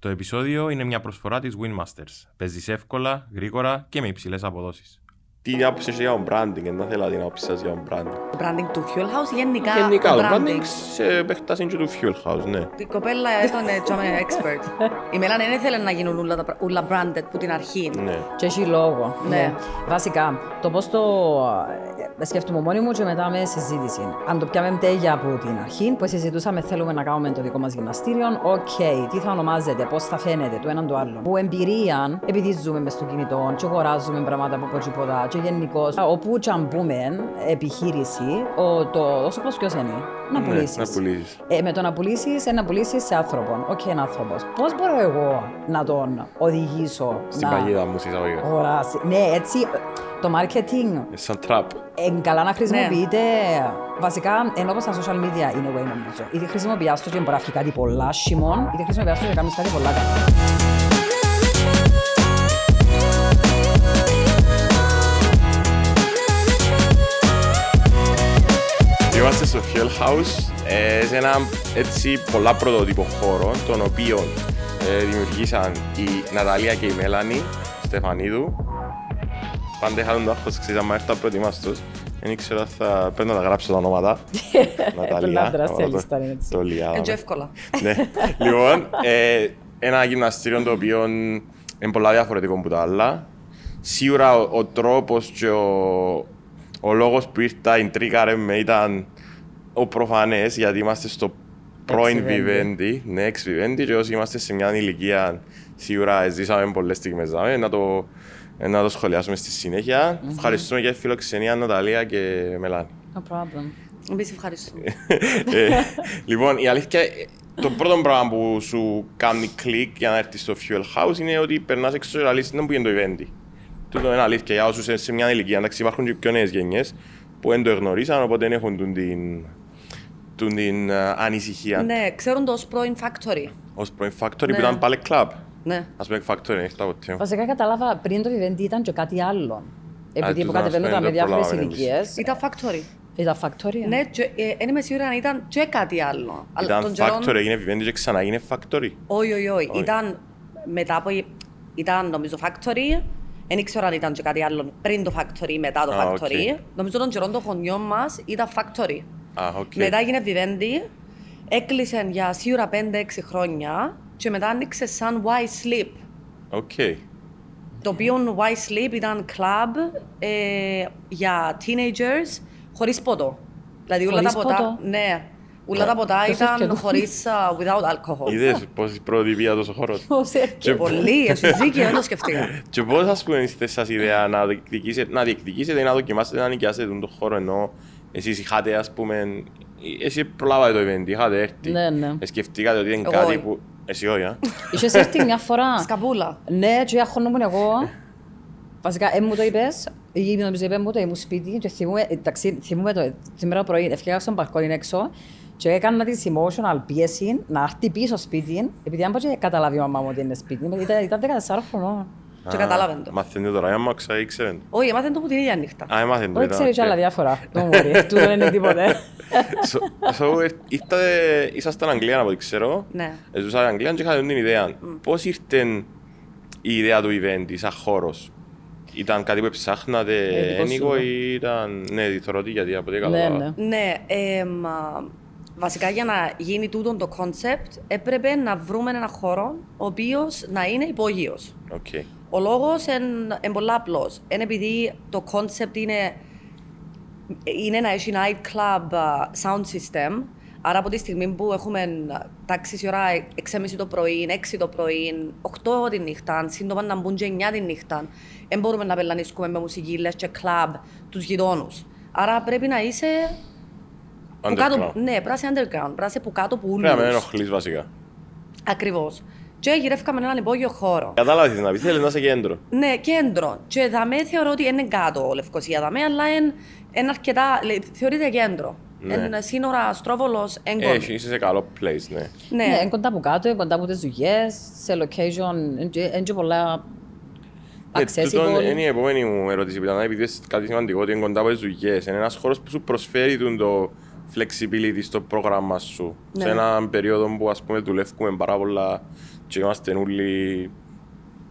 Το επεισόδιο είναι μια προσφορά της Winmasters. Παίζεις εύκολα, γρήγορα και με υψηλές αποδόσεις. Τι άποψη έχει για το branding, δεν θέλω την άποψη σας για το branding. Το branding του Fuel House γενικά. Γενικά, το branding branding. σε επέκταση και του Fuel House, ναι. Η κοπέλα ήταν έτσι expert. Η Μελάνη δεν ήθελε να γίνουν όλα, τα πρα- όλα branded που την αρχή. ναι. Και έχει λόγο. Ναι. Βασικά, το πώς το ε, σκέφτομαι μόνη μου και μετά με συζήτηση. Αν το πιάμε τέλεια από την αρχή, που συζητούσαμε, θέλουμε να κάνουμε το δικό μας γυμναστήριο. Οκ, τι θα ονομάζεται, πώς θα φαίνεται το έναν το άλλο. Που εμπειρία, επειδή ζούμε μες στο κινητό, και αγοράζουμε πράγματα από πότσιποτα, και γενικώς, όπου και αν πούμε επιχείρηση, ο, το, ο σκοπό ποιο είναι, να Ναι, πουλήσεις. να πουλήσεις. Ε, με το να πουλήσεις, ε, να πουλήσεις σε άνθρωπο. Οκ, ένα άνθρωπος. Πώς μπορώ εγώ να τον οδηγήσω Στην να παγίδα μου, στις αγωγές. αγοράσει. Ναι, έτσι το marketing Ε, Σαν trap. είναι καλά να χρησιμοποιείται. Βασικά, ενώ όπως τα social media είναι way νομίζω. Είτε χρησιμοποιάς το και μπορεί να βγει κάτι πολλά σιμών, είτε χρησιμοποιάς το και κάνεις κάτι πολλά καλά. Είμαστε στο Fuel House, ε, σε ένα έτσι πολλά πρωτοτύπο χώρο, τον οποίο ε, δημιουργήσαν η Ναταλία και η Μέλανη Στεφανίδου. Πάντα είχα τον το άγχος, ξέρεις, άμα έρθω προετοιμάστος. Δεν ήξερα θα πρέπει να τα γράψω τα ονόματα. Ναταλία. άντρας το- θέλεις, ήταν έτσι. Το Λιάδα. Έτσι εύκολα. ναι. Λοιπόν, ε, ένα γυμναστήριο το οποίο είναι πολλά διαφορετικό από τα άλλα. Σίγουρα ο, ο τρόπος και ο, ο λόγος που ήρθα, ιντρίκαρε με ήταν ο προφανές, γιατί είμαστε στο πρώην Ex-Vivendi. Vivendi, ναι, ex Vivendi, και όσοι είμαστε σε μια ηλικία, σίγουρα ζήσαμε πολλές στιγμές. δάμε, Να το, να το σχολιάσουμε στη συνέχεια. Ευχαριστούμε για τη φιλοξενία, Ναταλία και Μελάνη. No problem. Εμείς ευχαριστούμε. Ε, λοιπόν, η αλήθεια, ε, το πρώτο πράγμα που σου κάνει κλικ για να έρθεις στο Fuel House είναι ότι περνάς έξω και λαλείς δεν που είναι το event. Τούτο είναι αλήθεια για όσους είναι σε μια ηλικία. Εντάξει, υπάρχουν και πιο νέες γενιές που δεν το γνωρίζαν, οπότε δεν έχουν τούν την, τούν την ε, ανησυχία. ναι, ξέρουν το ως πρώην factory. Ως πρώην Factory Ναι. που ήταν πάλι club. Ναι. Ας πούμε Factory, δεν έχει τα ποτέ. Βασικά κατάλαβα πριν το Vivendi ήταν και κάτι άλλο. Επειδή τούτο που κατεβαίνονταν ας με πούμε, δεν διάφορες προλάβαμε εμείς. ηλικίες. Ήταν factory. Ήταν factory. Ναι, και, ε, δεν είμαι σίγουρη αν ήταν και κάτι άλλο. Αλλά Ήταν των καιρών- Factory, έγινε Vivendi και ξανά έγινε Factory. Όχι, όχι, όχι. Όχι. Ήταν μετά από... Ήταν νομίζω factory. Δεν ήξερα αν ήταν και κάτι άλλο πριν το factory ή μετά το Α, factory. OK. Νομίζω των καιρών των γονιών μας ήταν factory. Α, οκ. Μετά έγινε Vivendi. Έκλεισε για σίγουρα 5-6 χρόνια και μετά άνοιξε σαν Y Sleep. OK. Το οποίο Y Sleep ήταν club ε, για teenagers χωρίς ποτό. Δηλαδή όλα τα Χωρίς ποτά, ποτό; ναι, όλα τα ποτά Ποιος ήταν έρχεται; χωρίς uh, without alcohol. Είδες πώς πρωτοτυπία τόσο χώρος. Πώς έρχεται. Και- Πολύ, έχεις δίκιο, δεν το σκεφτήκα. Και πώς ας πούμε είστε σας ιδέα να διεκδικήσετε, να διεκδικήσετε ή να δοκιμάσετε να νοικιάσετε τον το χώρο ενώ εσείς είχατε ας πούμε, εσύ προλάβατε το event, είχατε έρθει. Ναι, ναι. Ε, Σκεφτήκατε ότι είναι Εγώ κάτι όχι. που... Εσύ όχι, α. Είχες έρθει μια φορά. Σκαπούλα. Ναι, και αχωνόμουν εγώ. Βασικά, ε, μου το είπες, ή νομίζω είπε μου το ήμουν σπίτι και θυμούμαι, εντάξει, θυμούμαι το, σήμερα πρωί, έφυγα στον μπαλκόνι έξω και έκανα τη emotional πίεση να έρθει πίσω σπίτι, επειδή αν πω και καταλάβει η μαμά μου ότι είναι σπίτι, ήταν, ήταν 14 χρονών. Και κατάλαβε το. Μαθαίνετε τώρα, άμα ξα ήξερε. Όχι, έμαθαν το που την ίδια νύχτα. Α, έμαθεν το. Όχι, ήταν, ξέρει και οκ. άλλα διάφορα. Don't worry, τούτο δεν είναι τίποτε. So- so, ε, ήρθατε- Ήσασταν Αγγλία από ό,τι ξέρω. Ναι. Ε, Ζούσατε Αγγλία και είχατε την ιδέα. Πώς ήρθε η ιδέα του event σαν χώρος; Ήταν κάτι που ψάχνατε Ε, δικό σου, ένικο ναι. ή ήταν... Ναι, θεωρώ ότι γιατί από ό,τι Ναι, κατάλαβα. ναι. Ναι, εμ, α, βασικά για να γίνει τούτο το concept έπρεπε να βρούμε ένα χώρο ο οποίος να είναι υπόγειος. Οκ. Ο λόγος είναι πολύ απλός. Είναι επειδή το concept είναι, είναι να έχει night club α, sound system. Άρα από τη στιγμή που έχουμε τάξει η ώρα 6.30 το πρωί, 6 το πρωί, 8 τη νύχτα, σύντομα να μπουν και 9 τη νύχτα, δεν μπορούμε να πελανίσκουμε με μουσικίλες και club τους γειτόνους. Άρα πρέπει να είσαι που κάτω, Underground. ναι, πρέπει να είσαι underground, πρέπει να είσαι που κάτω που Πρέπει να με ούλους. ενοχλείς βασικά. Ακριβώς. Και γυρεύκαμε έναν υπόγειο χώρο. Κατάλαβα τι θες να πεις, θέλεις να είσαι κέντρο. Ναι, κέντρο. Και δαμέ θεωρώ ότι είναι κάτω Λευκοσία δαμέ, αλλά είναι, είναι αρκετά, λέ- θεωρείται κέντρο. Ναι. Είναι σύνορα Στρόβολος, έγκον. Έχει, είσαι σε καλό place, ναι. Ναι, Ναι, είναι κοντά από κάτω, είναι κοντά από τις δουλειές, σε location, είναι και πολλά Ναι, τούτο accessible. είναι η επόμενη μου ερώτηση που ήταν, επειδή είναι κάτι σημαντικό, ότι είναι κοντά από τις δουλειές. Είναι ένας χώρος που σου προσφέρει τον το flexibility στο πρόγραμμα σου. Ναι. Σε έναν περίοδο που ας πούμε δουλεύουμε πάρα πολλά και είμαστε όλοι,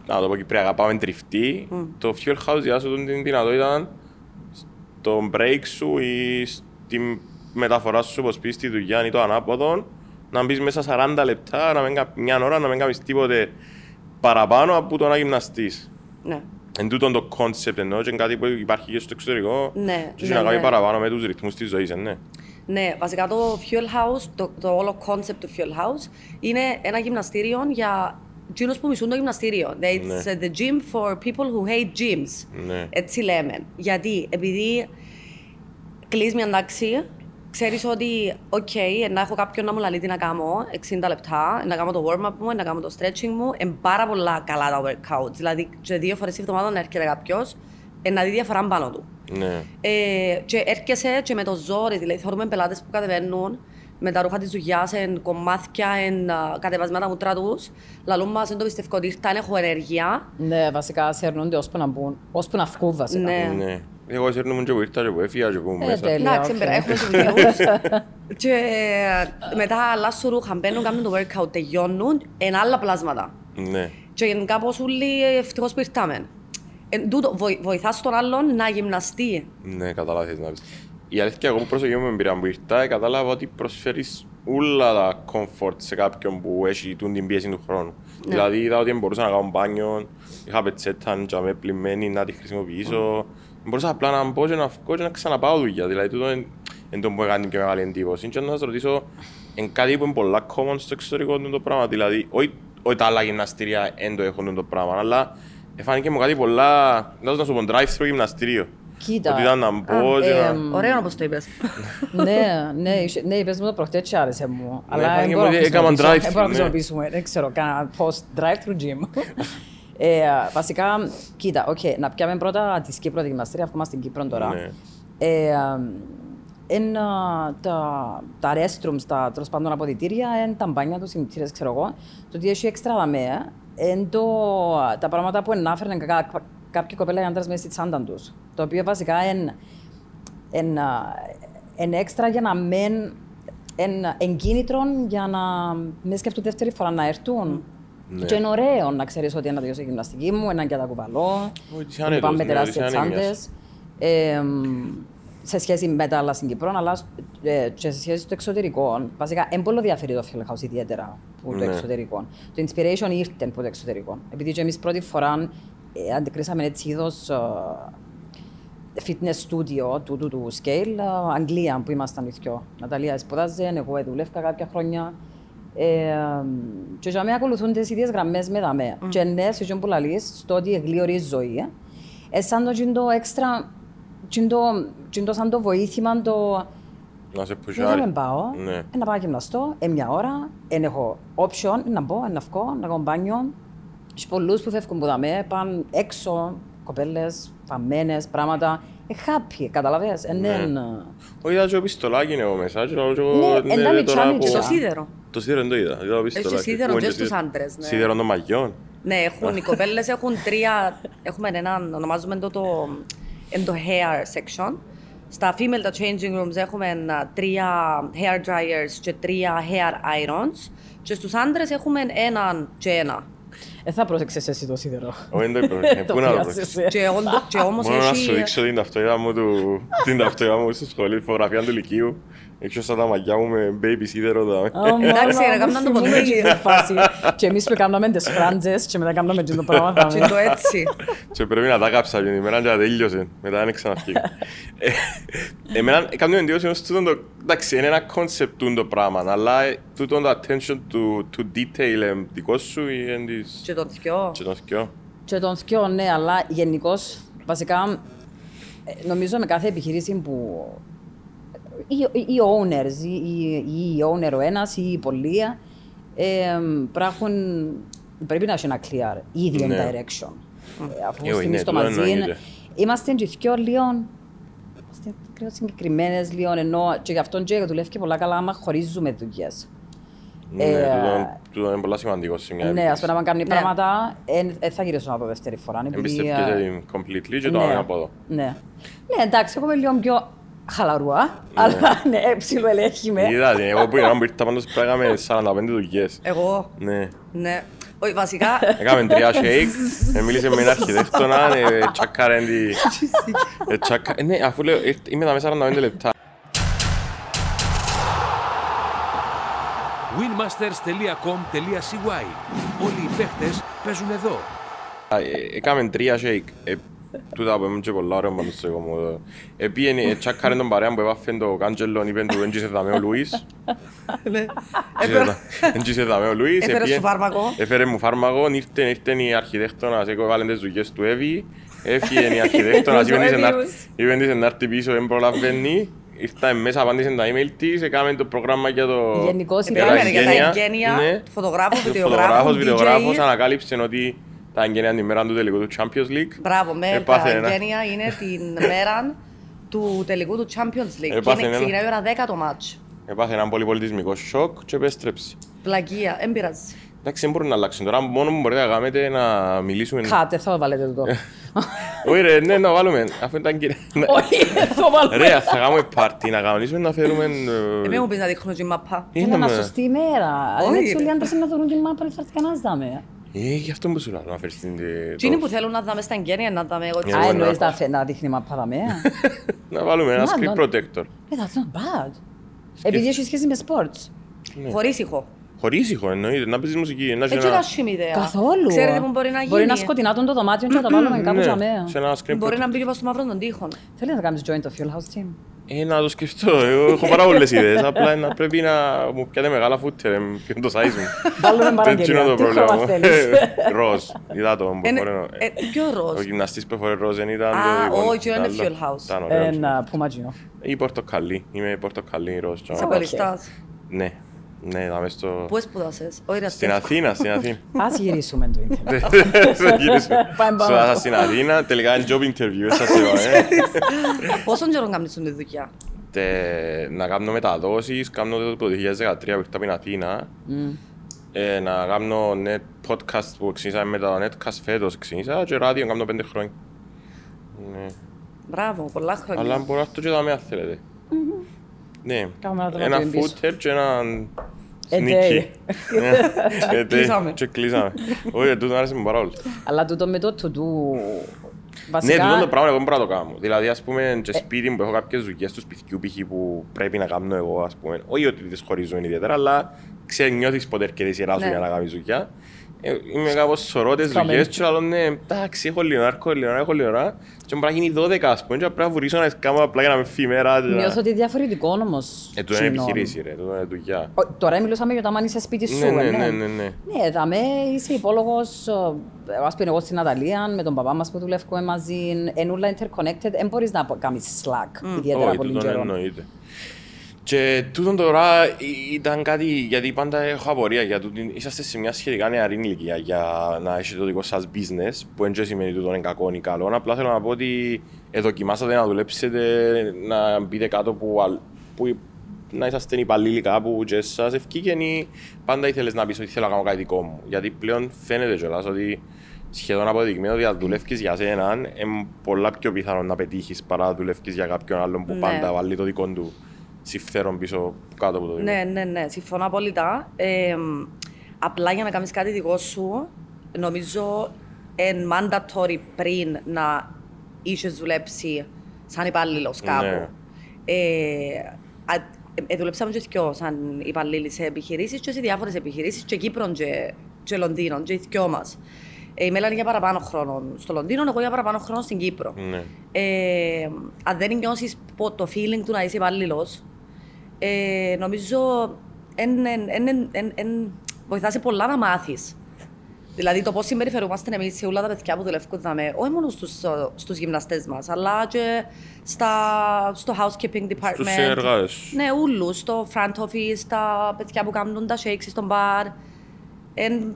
να το πω κυπριακά, πάμε τριφτοί, το Fuel House διά σου την δυνατότητα στο break σου ή στη μεταφορά σου όπως πεις στη δουλειά ή το ανάποδο να μπεις μέσα 40 λεπτά, να μην, κα- μια ώρα, να μην κάνεις τίποτε παραπάνω από το να γυμναστείς. Ναι. Εν τούτον το concept εννοώ και είναι κάτι που υπάρχει και στο εξωτερικό Ναι, και ναι, να κάνει ναι. παραπάνω με τους ρυθμούς της ζωής, ε, ναι. Ναι, βασικά το Fuel House, το, το όλο concept του Fuel House είναι ένα γυμναστήριο για εκείνους που μισούν το γυμναστήριο. It's Ναι. the gym for people who hate gyms. Ναι. Έτσι λέμε. Γιατί, επειδή κλείσει μια τάξη, ξέρεις ότι, οκ, να έχω κάποιον να μου λαλεί τι να κάνω, 60 λεπτά, να κάνω το warm-up μου, να κάνω το stretching μου, είναι πάρα πολλά καλά τα workouts. Δηλαδή, και δύο φορές τη εβδομάδα να έρχεται κάποιος, ε, να δει διαφορά πάνω του. Ναι. Ε, και έρχεσαι και με το ζόρι, δηλαδή θωρούμε πελάτες που κατεβαίνουν με τα ρούχα της δουλειάς, εν κομμάτια, εν α, κατεβασμένα μούτρα τους. Λαλούν μας, δεν το πιστεύω ότι ήρθαν, έχω ενέργεια. Ναι, βασικά σέρνονται ώσπου να μπουν, ώσπου να βγουν βασικά. Ναι. Ναι. Εγώ σέρνουμε και που ήρθα και που έφυγα και που Ε, μέσα. τέλεια. Εντάξει, οκ. μπερα, έχουμε συμβιούς. και ε, μετά αλλάσουν ρούχα, μπαίνουν, κάνουν το workout, τελειώνουν, εν άλλα πλάσματα. Ναι. Και γενικά πως όλοι ευτυχώς που ήρθαμε. Εν τούτο, βοη- βοηθάς τον άλλον να γυμναστεί. Ναι, κατάλαβα τι θες να πεις. Η αλήθεια, εγώ που προσεγγίζω με εμπειρία που ήρθα, κατάλαβα ότι προσφέρεις όλα τα comfort σε κάποιον που έχει τούν την πίεση του χρόνου. Ναι. Δηλαδή, είδα ότι μπορούσα να κάνω μπάνιο, είχα πετσέτα και με πλημμένη να τη χρησιμοποιήσω. Μπορούσα απλά να μπω και να βγω και να ξαναπάω δουλειά. Δηλαδή, τούτο είναι είναι το που έκανε πιο μεγάλη εντύπωση. Και να σας ρωτήσω, είναι κάτι που είναι πολλά common στο εξωτερικό του το πράγμα. Δηλαδή, όχι όχι τα άλλα γυμναστήρια δεν το έχουν το πράγμα, αλλά φάνηκε μου κάτι πολλά, να σου πω, drive-thru γυμναστήριο. Κοίτα. Ότι ήταν να μπω και να... εμ, Ωραίο όπως το είπες. ναι, ναι, είσαι- ναι, είπες μου το προχτές και άρεσε μου. Αλλά φάνηκε δεν μου μπορώ να ότι έκαναν χρησιμοποιήσω- drive-thru, δεν μπορώ να ναι. χρησιμοποιήσουμε, δεν ξέρω, κάνα post drive-thru gym. Ε, βασικά, κοίτα, οκ, να πιάμε πρώτα τη Κύπρο τη γυμναστήρια, αφού είμαστε στην Κύπρο τώρα. Ναι. Ε, εν, α, τα, τα restrooms, τα τέλος πάντων αποδητήρια, εν τα μπάνια, τους νιπτήρες, ξέρω εγώ, το ότι έχει έξτρα δαμέα, εν το, τα πράγματα που ενάφεραν κα, κάποιοι κοπέλα ή άντρας μέσα στη τσάντα τους. Το οποίο βασικά εν, εν, α, εν έξτρα για να μεν εν εγκίνητρον για να με σκέφτονται δεύτερη φορά να έρθουν. Ναι. Και είναι ωραίο να ξέρεις ότι ένα τελειώσει η γυμναστική μου, έναν και τα κουβαλώ. Όχι, της που άνετος, Πάμε ναι, τεράστιες της άνεμιας. τσάντες. Ε, μ, σε σχέση με τα άλλα στην Κύπρο, αλλά ε, και σε σχέση στο εξωτερικό. Βασικά, δεν πολύ διαφέρει το Field House ιδιαίτερα από το Ναι. εξωτερικό. Το inspiration ήρθε από το εξωτερικό. Επειδή και εμείς πρώτη φορά ε, αντικρίσαμε έτσι είδος ε, fitness studio του, του, του scale, ε, Αγγλία που ήμασταν οι δυο. Ναταλία σπουδάζε, εγώ δουλεύκα κάποια χρόνια. Ε, και για μένα ακολουθούν τις ίδιες γραμμές με δαμέ. Και ναι, σε που λαλείς, στο ότι εγλίωρη η ζωή, ε, ε, σαν το, τζιν το έξτρα, τζιν το, τζιν το σαν το βοήθημα, το Να σε δεν πουσιάρει. θα με πάω, Ναι. ε, να πάω να γυμναστώ, ε, μια ώρα, εν έχω option, να μπω, να βγω, να κάνω μπάνιο. Έχει πολλούς που φεύγουν που δαμέ, πάνε έξω, κοπέλες, φαμμένες, πράγματα. Ε, happy, καταλαβες, ε, Ναι. ναι. Όχι, είδα και το πιστολάκι είναι εγώ μέσα. και λέω και εγώ, Ναι, εν τα μητσά τώρα μητσά. Και που- το σίδερο. Το σίδερο δεν το είδα. Είδα το πιστολάκι. σίδερο Έχουμε και και στους σίδερο. άντρες, ναι. Σίδερο των μαγιών. Ναι, έχουν, οι κοπέλες έχουν τρία, έχουμε ένα, ονομάζουμε το, το, εν το hair section. Στα female τα changing rooms έχουμε α, τρία hair dryers και τρία hair irons. Και στους άντρες έχουμε έναν και ένα. Ε, θα πρόσεξες εσύ το σίδερο. Όχι, δεν το είπα. Το Πού να το χρειάζεσαι. πω. Και, όντω- και όμως Μόνο να σου έχει... δείξω την ταυτότητα μου του- την ταυτότητα μου στη σχολή, φωτογραφία του Λυκείου. Έξω στα τα μαγιά μου με baby σίδερο. τα- Εντάξει, ρε, κάμναν το ποτέ. φάση. Και εμείς που κάναμε τις φράντζες και μετά κάναμε και το πράγμα. θα Και με- το έτσι. Και πρέπει να τα κάψα την ημέρα και να τελειώσε. Μετά δεν ξαναφύγω. Ε, Εμένα έκανε με εντύπωση όμως τούτο το... Εντάξει, είναι ένα concept το πράγμα, αλλά ε, τούτο το attention to, to detail ε, δικό σου ή εν της... Και το δυο. Και τον θκυο. Και τον θκιο, ναι, αλλά γενικώς, βασικά, ε, νομίζω με κάθε επιχείρηση που οι, οι owners, ή οι, οι owner ο ένας ή οι πολλοί, ε, πράγουν, πρέπει να έχει ένα clear, ίδιο Ναι. direction. Ε, αφού Ε, όχι, στην ναι, στο τούτο μαζί, εννοείται. είμαστε και δυο λίγο, είμαστε λίγο συγκεκριμένες λίγο, ενώ και γι' αυτό και δουλεύει και πολλά καλά άμα χωρίζουμε δουλειές. Ναι, Ε, τούτο- τούτο είναι πολλά σημαντικό σε μια Ναι, ας πούμε, άμα κάνει Ναι. πράγματα, δεν θα γυρίσω να δω δεύτερη φορά. επειδή, Εμπιστεύκεσαι ε, την completely και το άλλο από εδώ. ναι. Ναι, εντάξει, εγώ είμαι λίγο πιο χαλαρούα, αλλά ναι, ψιλοελέγχει με. Είδα, την, εγώ που ήμουν που ήρθα πάντως πράγαμε 45 δουλειές. Εγώ, Ναι. ναι. Όχι, βασικά, Έκαμε τρία shake, ε, μίλησε με έναν αρχιτέκτονα, ε, τσακάρεν τη... ε, τσακα- ε, Ναι, αφού λέω, ήρθ- είμαι τα μέσα 45 λεπτά. winmasters.com.cy Όλοι οι παίχτες παίζουν εδώ. Ε, Έκαμε τρία shake. Ε, Τούτα που ήμουν και πολλά ωραία πάνω στο κομμόδο. Επίενε, ε, τσακάρεν τον παρέα που έπαφεν το κάντζελον, είπεν του «Εν τζίσε δαμέ ο Λουίς». ναι. Εν τζίσε δαμέ ο Λουίς. Έφερε επίε- σου φάρμακο. Έφερε μου φάρμακο, ήρθε, ήρθε η αρχιτέκτονας, έβαλε τις δουλειές του Εύη. Έφυγε η αρχιτέκτονας, Ο είπεν της να- Εύηους. είπεν της να έρθει πίσω, δεν προλαβαίνει. Ήρθα μέσα, απάντησε τα email της, έκαμε το πρόγραμμα για το... Γενικώς για Περίμενε τα για τα εγγένεια. εγγένεια, Ναι. φωτογράφος, Ο βιντεογράφος, φωτογράφος, βιντεογράφος DJ. ανακάλυψε ότι τα εγγένεια την ημέρα του τελικού του Champions League. Μπράβο, με Έπαθε τα ένα- εγγένεια είναι την μέρα του τελικού του Champions League. Και Έπαθε είναι ένα- ξεκινάει η ώρα 10 το μάτς. Έπαθε έναν πολυπολιτισμικό σοκ και επέστρεψε. Βλακεία, δεν πειράζει. Εντάξει, δεν μπορούν να αλλάξουν. Τώρα μόνο που μπορείτε να κάνετε να μιλήσουμε... Κάτε, θα το βάλετε τούτο. Όχι ρε, ναι, να βάλουμε. Αφού ήταν κύριε... Όχι, θα βάλουμε. Ρε, θα κάνουμε πάρτι, να κανονίσουμε να φέρουμε... ε, Εμείς μου πεις να δείχνω τη μαπά. είναι Είναι ένα με- σωστή ημέρα. Όχι, Έτσι όλοι οι ρε. άντρες είναι να δωρούν την μάπα, δεν θα έρθει κανένας δάμε. Ε, γι' αυτό που σου λέω, να φέρεις την... ε, Τι είναι το- που θέλουν να δάμε στα εγγένεια, να δάμε εγώ Ε, τις Α, εγώ εννοείς να- να φε- να δείχνει μάπα δάμε. Να βάλουμε ένα Να, screen να. protector. Ε, that's not bad. Επειδή έχει σχέση με sports. χωρίς ήχο. Χωρίς ήχο, εννοείται, να παίζεις μουσική. Να έχει Έτσι ένα... είναι άσχημη ιδέα. Καθόλου. Ξέρετε που μπορεί να γίνει. Μπορεί να σκοτεινάτουν το δωμάτιο και να τα βάλουμε κάπου για Ναι, μέα. σε ένα screen Μπορεί protector. να μπει και πάνω στο μαύρο των τοίχων. Θέλει να κάνεις join το Fuel House team. Ε, να το σκεφτώ. Εγώ έχω πάρα πολλές ιδέες. Απλά να πρέπει να μου πιάτε μεγάλα φούτερ. Ποιο είναι το size μου. Βάλουμε Δεν παραγγελία. είναι το Τι πρόβλημα χρώμα μου. θέλεις; Ροζ. Είδα το. που Είναι- φορέ- ε, Ποιο Ο ροζ. γυμναστής που φορέ ροζ δεν ήταν Α, το δικό μου. όχι, είναι Άλλο. Fuel House. Ήταν ωραίο. Ένα πουμάτζινο. Ή πορτοκαλί. Είμαι πορτοκαλί ροζ. Είσαι Οκ. πολιστάς. Ναι. Ναι, θα μες στο... Πού έσπουδασες; Όχι, ρε, Στην Στέφ. Αθήνα, στην Αθήνα. Ας γυρίσουμε το ίντερνετ. Στο γυρίσουμε. Πάμε Στο- πάνω. Στην Αθήνα, τελικά είναι job interview, σας είπα. ε. Πόσον καιρό κάνεις τη δουλειά; Τε- Να κάνω μεταδόσεις, κάνω το το 2013 που ήρθα από την Αθήνα. Ε, Να κάνω net podcast που ξεκίνησα με το netcast φέτος ξεκίνησα και ράδιο κάνω πέντε χρόνια. Ναι. Μπράβο, πολλά χρόνια. Αλλά μπορώ να έρθω και δάμε αν θέλετε. Ναι. Κάνουμε ένα Ένα δωμάτιο πίσω. footer και έναν A sneaky. day. Ναι. A day. κλείσαμε. Και κλείσαμε. Όχι, τούτο άρεσε μου πάρα πολύ. Αλλά τούτο με το to do. Ναι, Βασικά, τούτο το πράγμα εγώ δεν μπορώ να το κάνω. Δηλαδή, ας πούμε, και σπίτι μου που έχω κάποιες δουλειές του σπιτιού π.χ. που πρέπει να κάνω εγώ, ας πούμε. Όχι ότι τις χωρίζουν ιδιαίτερα, αλλά ξέρει, νιώθεις ποτέ έρχεται η σειρά σου Ναι. για να κάνεις δουλειά. Ε, Είμαι κάπως σωρό τις Σκαμμένη. δουλειές και λέω, ναι, εντάξει, έχω λίγο, έχω λίγο, έχω λίγο. Και μπορεί να γίνει 12, ας πούμε, και πρέπει να βουρήσω να κάνω απλά για να με φύγει η μέρα. και να- νιώθω ότι διαφορετικό όμως. Ε, τούτο είναι κοινό. επιχειρήση, ρε, τούτο είναι δουλειά. Ο- Τώρα μιλούσαμε για το άμα είσαι σπίτι σου. Ναι, ναι, ε, ναι, ναι, ναι. Ναι, δαμέ είσαι υπόλογος, ε, ας πούμε εγώ στην Αταλία, με τον παπά μας που δουλεύουμε μαζί, είναι όλα interconnected, δεν μπορείς να κάνεις slack ιδιαίτερα Όχι, πολύ τούτον καιρό. εννοείται. Και τούτον τώρα ε, ήταν κάτι, γιατί πάντα έχω απορία για τούτον, είσαστε σε μια σχετικά νεαρή ηλικία για να έχετε το δικό σας business, που δεν σημαίνει τούτον είναι κακό ή καλό, απλά θέλω να πω ότι ε, δοκιμάσατε να δουλέψετε, να μπείτε κάτω που, αλ- που να είσαστε υπαλλήλοι κάπου και σας ευκήκε ή πάντα ήθελες να πεις ότι θέλω να κάνω κάτι δικό μου. Γιατί πλέον φαίνεται κιόλας ότι σχεδόν αποδεικμένο ότι αν δουλεύεις για σέναν, είναι πολλά πιο πιθανό να πετύχεις παρά να δουλεύεις για κάποιον άλλον που Ναι. πάντα βάλει το δικό του συμφέρον πίσω κάτω από το δικό. Ναι, ναι, ναι, συμφωνώ απόλυτα. Ε, απλά για να κάνεις κάτι δικό σου, νομίζω είναι mandatory πριν να είσαι δουλέψει σαν υπάλληλος κάπου. Ναι. Ε, α, ε, δουλέψαμε και δυο σαν υπαλλήλοι σε επιχειρήσεις και σε διάφορες επιχειρήσεις και Κύπρον και, και Λονδίνο και οι δυο μας. Ε, η Μέλανη για παραπάνω χρόνο στο Λονδίνο, εγώ για παραπάνω χρόνο στην Κύπρο. Ναι. Ε, αν δεν νιώσεις πο- το feeling του να είσαι υπάλληλος, ε, νομίζω εν, εν, εν, εν, εν, εν, βοηθά σε πολλά να μάθεις. Δηλαδή το πώς συμπεριφερούμαστε εμείς σε όλα τα παιδιά που δουλεύουν δαμε, όχι μόνο στους, στους γυμναστές μας, αλλά και στα, στο housekeeping department. Στους συνεργάτες. Ναι, ούλους, στο front office, τα παιδιά που κάνουν τα shakes στον bar. Είναι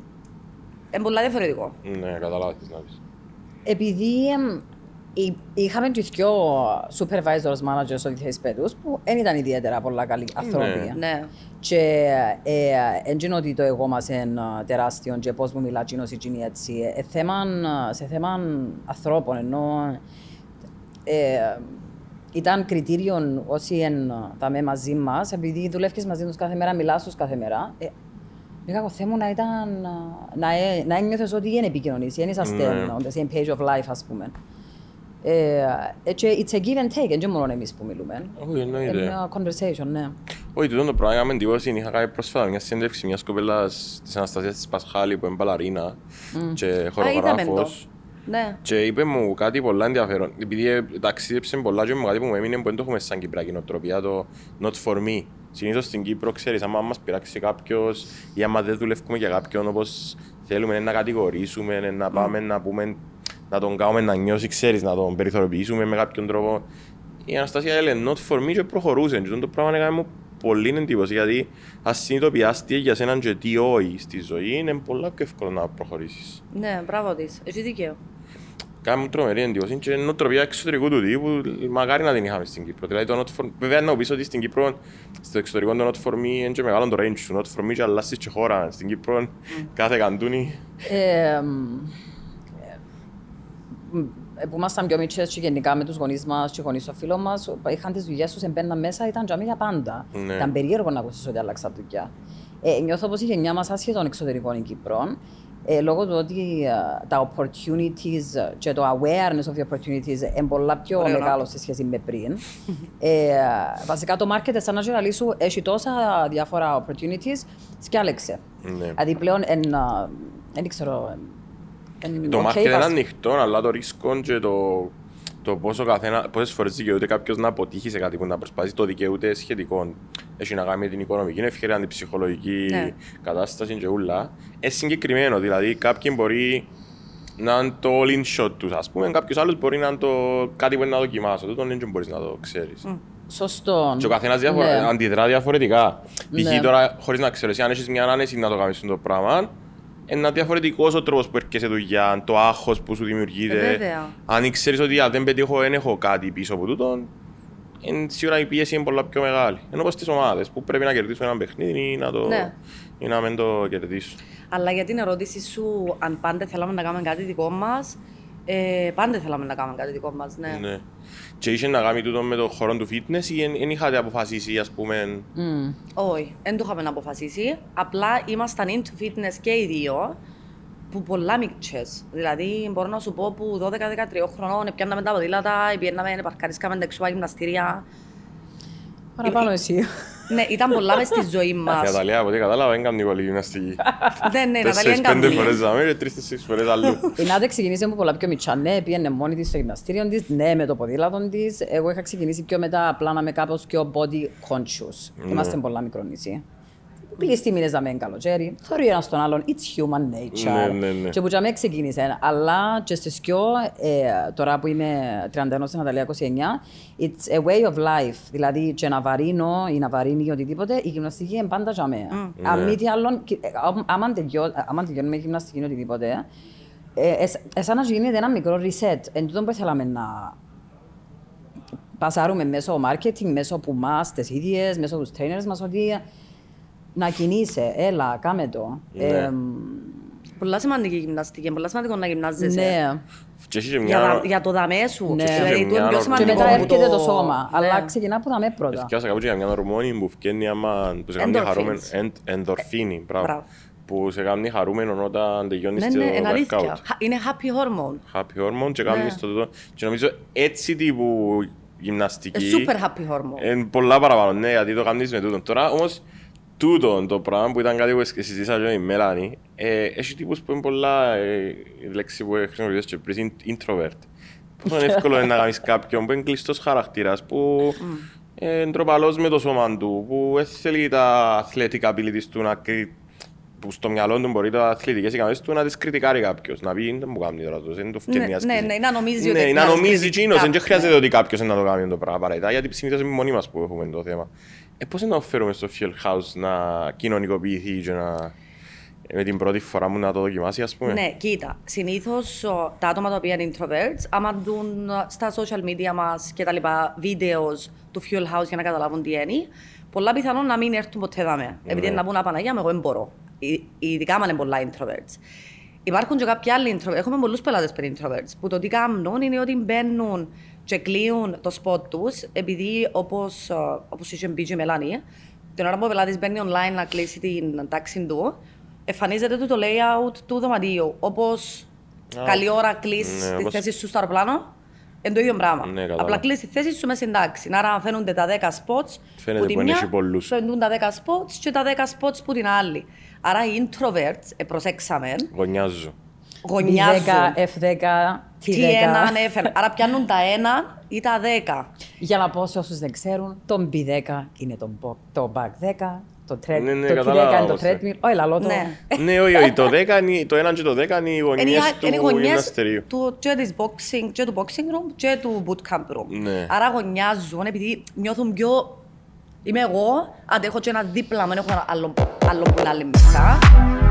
εν πολλά διαφορετικό. Ναι, καταλάβεις να πεις. Επειδή εμ, εί- είχαμε και δυο supervisors managers στο διεθνές πέτους που δεν ήταν ιδιαίτερα πολλά καλοί άνθρωποι. Ναι. Και δεν είναι ότι το εγώ μας είναι ε, τεράστιο και πώς μου μιλά κοινός ή κοινή έτσι. Ε, θέμα, σε θέμα ανθρώπων, ενώ ε, ήταν κριτήριο όσοι είναι τα με μαζί μας, επειδή δουλεύεις μαζί τους κάθε μέρα, μιλάς τους κάθε μέρα. Ε, Με κακό θέμα να ήταν να, ε- να ένιωθες ότι είναι επικοινωνίες, δεν είσαστε Ναι. on the same page of life, ας πούμε. Ε, ε, και it's a give and take, δεν μόνο εμείς που μιλούμε. Όχι, Είναι εννοείται. μια conversation, ναι. Όχι, τούτο το πράγμα έκαμε εντύπωση. Είχα κάνει πρόσφατα μια συνέντευξη μιας κοπέλας της Αναστασίας της Πασχάλη που είναι μπαλαρίνα και Α, είδαμε το. χορογράφος. Ναι. Και είπε μου κάτι πολύ ενδιαφέρον. Επειδή ε, ταξίδεψε πολλά και μου κάτι που μου έμεινε που δεν το έχουμε σαν Κυπριακή νοοτροπία, το not for me. Συνήθως στην Κύπρο, ξέρεις, άμα μας πειράξει κάποιος ή άμα δεν δουλεύουμε για κάποιον όπως θέλουμε να κατηγορήσουμε, να πάμε να πούμε, να τον κάνουμε να νιώσει, ξέρεις, να τον περιθωριοποιήσουμε με κάποιον τρόπο. Η Αναστασία έλεγε not for me και προχωρούσε. Και το πράγμα έκανε μου πολύ εντύπωση γιατί ας συνειδητοποιάς τι για σέναν και τι όχι στη ζωή είναι πολύ πιο εύκολο να προχωρήσεις. Ναι, μπράβο της. Έχει δίκαιο. Κάνει μου τρομερή εντύπωση και είναι νοοτροπία εξωτερικού του τύπου, μακάρι να την είχαμε στην Κύπρο. Δηλαδή το not for... Βέβαια να πεις ότι στην Κύπρο, στο εξωτερικό το not for me είναι και μεγάλο το range του, not for me και αλλάσεις και χώρα. Στην Κύπρο κάθε καντούνι. Ε, μ, ε, μ, που ήμασταν πιο μικρές και γενικά με τους γονείς μας και γονείς των φίλων μας, είχαν τις δουλειές τους, εμπαίναν μέσα, ήταν τζαμί για πάντα. Ναι. Ήταν περίεργο να ακούσεις ότι άλλαξα δουλειά. Ε, νιώθω πως η γενιά μας άσχετον εξωτερικόν Κύπρον, ε, λόγω του ότι ε, τα opportunities και το awareness of the opportunities είναι πολλά πιο Ωραίο, μεγάλο σε σχέση με πριν. ε, βασικά το market σαν να τζιαι λαλεί σου έχει τόσα διάφορα opportunities, διάλεξε. Ναι. Δηλαδή πλέον εν, α, δεν ξέρω. Εν- Το οκ, market είναι πας- ανοιχτό, αλλά το ρίσκο και το, το πόσο καθένα, πόσες φορές δικαιούται κάποιος να αποτύχει σε κάτι που να προσπαθεί, το δικαιούται σχετικό. Έχει να κάνει με την οικονομική ευκαιρία, την ψυχολογική Ναι. κατάσταση και ούλα. Είναι συγκεκριμένο, δηλαδή κάποιοι μπορεί να είναι το all in shot τους, ας πούμε, κάποιος άλλος μπορεί να είναι το κάτι που είναι να δοκιμάσω, τούτο δεν μπορείς να το ξέρεις. Σωστό. Και ο καθένας διαφορα... Ναι. αντιδρά διαφορετικά. Ναι. Π.χ. τώρα, χωρίς να ξέρω, εσύ αν έχεις μια άνεση να το κάνεις το πράγμα, είναι διαφορετικός ο τρόπος που έρχεσαι δουλειά, το άγχος που σου δημιουργείται. Ε, βέβαια. αν ξέρεις ότι αν δεν πετύχω, δεν έχω κάτι πίσω από τούτο, είναι σίγουρα η πίεση είναι πολλά πιο μεγάλη. Ενώ όπως στις ομάδες που πρέπει να κερδίσουν ένα παιχνίδι ή να, το... Ναι. ή να μην το κερδίσουν. Αλλά για την ερώτηση σου, αν πάντα θέλαμε να κάνουμε κάτι δικό μας, ε, πάντα θέλαμε να κάνουμε κάτι δικό μας, ναι. Ναι. Και είχε να κάνει τούτο με το χώρο του fitness ή δεν είχατε αποφασίσει, ας πούμε, Μμ. Όχι, δεν το είχαμε να αποφασίσει. Απλά ήμασταν into fitness και οι δύο που πολλά μικρές. Δηλαδή, μπορώ να σου πω που 12-13 χρονών πιάνναμε τα ποδήλατα, πιέναμε, παρκαρίσκαμε τα εξωά γυμναστήρια. Παραπάνω εσύ. Ναι, ήταν πολλά μες στη ζωή Η μας. Ναταλία, από ό,τι κατάλαβα, δεν κάνει πολύ γυμναστική. ναι, ναι, η Ναταλία Τέσσερις πέντε είναι φορές δάμε και τρεις-τέσσερις φορές αλλού. Η Νάτε ξεκινήσε από πολλά πιο μικρά. Ναι, πήγαινε μόνη της στο γυμναστήριο της, ναι, με το ποδήλατο της. Εγώ είχα ξεκινήσει πιο μετά, απλά να είμαι κάπως πιο body conscious. Ναι. Είμαστε πολλά μικρό νησί. Πλήστη μήνες να μένει καλοκαίρι. Θωρεί ένας τον άλλον. It's human nature. Ναι, ναι, ναι. Και που για μένα ξεκίνησε. Αλλά και στις πιο, ε, τώρα που είμαι 31 στην Ναταλία 29, it's a way of life. Δηλαδή και να βαρύνω ή να βαρύνει ή οτιδήποτε, η γυμναστική είναι πάντα για μένα. Αν μη τι άλλον, και- ε, άμα- άμα τελειώ- άμα τελειώνουμε γυμναστική ή οτιδήποτε, ε, εσ- ε, σαν να γίνεται ένα μικρό reset. Εν τούτο που θέλαμε να πασάρουμε μέσω marketing, μέσω που μας, τις ίδιες, μέσω τους trainers μας, ότι να κινείσαι, έλα, κάμε το. Ναι. Ε, Πολλά σημαντική η γυμναστική, πολλά σημαντικό να γυμνάζεσαι. ναι. Και έχει και Για, μια... τα- για το δαμέ σου. Ναι. Δηλαδή, Και το είναι μια πιο Και Και σημαντικό. μετά που έρχεται το σώμα. Ναι. Αλλά ξεκινά από τα με πρώτα. Ευκαιάσα κάπου και για μια ορμόνη που φκένει άμα... που σε κάνει Endorphins. χαρούμενο... εν- Ενδορφίνη, μπράβο. Μπράβο. Που σε κάνει χαρούμενο όταν τελειώνεις Ναι, το ναι, είναι αλήθεια. workout. Χα- Είναι happy hormone. Happy hormone και Ναι. κάνεις το τούτο. Και νομίζω έτσι τύπου γυμναστική... Ε, Super happy hormone. Είναι πολλά παραπάνω, ναι, γιατί το κάνεις με τούτο. Τώρα όμως, τούτο το πράγμα που ήταν κάτι που συζήτησα και με η Μέλανη, ε, έχει τύπους που είναι πολλά, ε, η λέξη που χρησιμοποιήσεις και πριν, είναι introvert. Πόσο είναι εύκολο είναι να κάνεις κάποιον που είναι κλειστός χαρακτήρας, που ε, είναι ντροπαλός με το σώμα του, που δεν θέλει τα αθλητικά abilities του να κρι- που στο μυαλό του μπορεί τα αθλητικές ικανότητες του να τις κριτικάρει κάποιος. Να πει, δεν μου κάνει τώρα το, δεν το φτιάχνει Ναι, η ναι, άσκηση». ναι, να νομίζει ότι Ναι, να έχει νομίζει άσκηση. εκείνος, δεν Ναι. χρειάζεται ότι κάποιος να το κάνει το πράγμα απαραίτητα, γιατί συνήθως είναι μόνοι μας που έχουμε το θέμα. Ε, πώς να το φέρουμε στο Fuel House να κοινωνικοποιηθεί και να... με την πρώτη φορά μου να το δοκιμάσει, ας πούμε; Ναι, κοίτα. Συνήθως τα άτομα τα οποία είναι introverts, άμα δουν ε, στα social media μας και τα λοιπά βίντεος του Fuel House για να καταλάβουν τι είναι, πολλά πιθανόν να μην έρθουν ποτέ δάμε. Επειδή Ναι. να πούν Απαναγία μου, εγώ δεν μπορώ. Ε, Ειδικά άμα είναι πολλά introverts. Υπάρχουν και κάποιοι άλλοι introverts. Έχουμε πολλούς πελάτες περί introverts που το τι κάνουν είναι ότι μπαίνουν και κλείουν το spot τους, επειδή όπως όπως είχε μπει και η Μελάνη, την ώρα που ο πελάτης μπαίνει online να κλείσει την τάξη του, εμφανίζεται το, το layout του δωματίου. Όπως καλή ώρα κλείσει ναι, τη όπως- θέση σου στο αεροπλάνο. Είναι το ίδιο πράγμα. Ναι, κατάλαβα. Απλά κλείσει τη θέση σου με συντάξει. Άρα φαίνονται τα 10 spots Φαίνεται που τη που είναι μια, έχει πολλούς. φαίνονται τα 10 spots και τα 10 spots που την άλλη. Άρα οι introverts, ε, προσέξαμε, Γωνιάζω. γωνιάζουν. B10, F10, Τι T10. έναν έφερε. Άρα πιάνουν τα ένα ή τα 10. Για να πω σε όσους δεν ξέρουν, το B10 είναι το, bo- το back 10, το, tre- Ναι, ναι, το T10 κατάλαβα είναι το πώς είναι. treadmill. Όχι, λαλό το. Ναι. ναι, όχι, όχι, το 10 είναι, το 1 και το 10 είναι οι Είναι οι- γωνιές είναι οι του γωνιές γυμναστερίου. του, και, της boxing, και του boxing room και του bootcamp room. Ναι. Άρα γωνιάζουν επειδή νιώθουν πιο... Είμαι εγώ, αντέχω και ένα δίπλα μου, έχω ένα άλλο, άλλο που είναι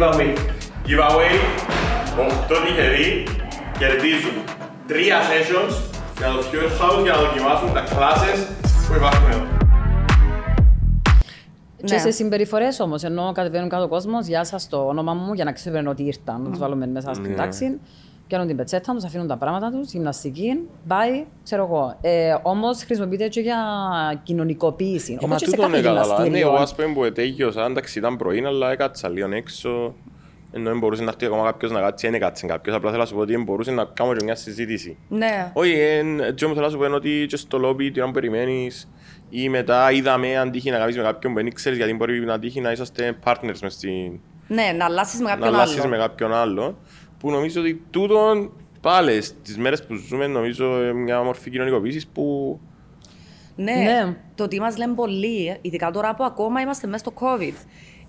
Giveaway. Giveaway, 8 τυχεροί κερδίζουν 3 sessions για το Fuel House για να δοκιμάσουν τα classes που υπάρχουν εδώ. Και σε συμπεριφορές όμως, ενώ κατεβαίνουν κάτω ο κόσμος, γεια σας το όνομα μου, για να ξέρουν ότι ήρθαν, να τους βάλουμε μέσα στην Ναι. τάξη. Πιάνουν την πετσέτα τους, αφήνουν τα πράγματα τους, γυμναστική, bye, ξέρω εγώ. Ε, όμως χρησιμοποιείται και για κοινωνικοποίηση. Ε, Όπως μα και σε τούτον κάθε είναι καλά. Ναι, γυμναστήριο. εγώ ας πούμε που ετέγιωσα, εντάξει ήταν πρωί, αλλά έκατσα λίγο έξω. Ενώ δεν μπορούσε να έρθει ακόμα κάποιος να κάτσει, δεν έκατσε κάποιος. Απλά θέλω να σου πω ότι δεν μπορούσε να κάνω και μια συζήτηση. Ναι. Όχι, εν- έτσι όμως θέλω να σου πω είναι ότι και στο λόμπι τι ώρα που περιμένεις ή μετά είδαμε αν τύχει να κάνεις με κάποιον που δεν ξέρεις γιατί μπορεί να τύχει να είσαστε partners μες στην... Ναι, να αλλάσεις με να κάποιον αλλάσεις άλλο. με κάποιον άλλο που νομίζω ότι τούτον πάλι στις μέρες που ζούμε νομίζω ε, μια μορφή κοινωνικοποίησης που Ναι, Ναι. το τι μας λένε πολλοί, ειδικά τώρα που ακόμα είμαστε μέσα στο COVID.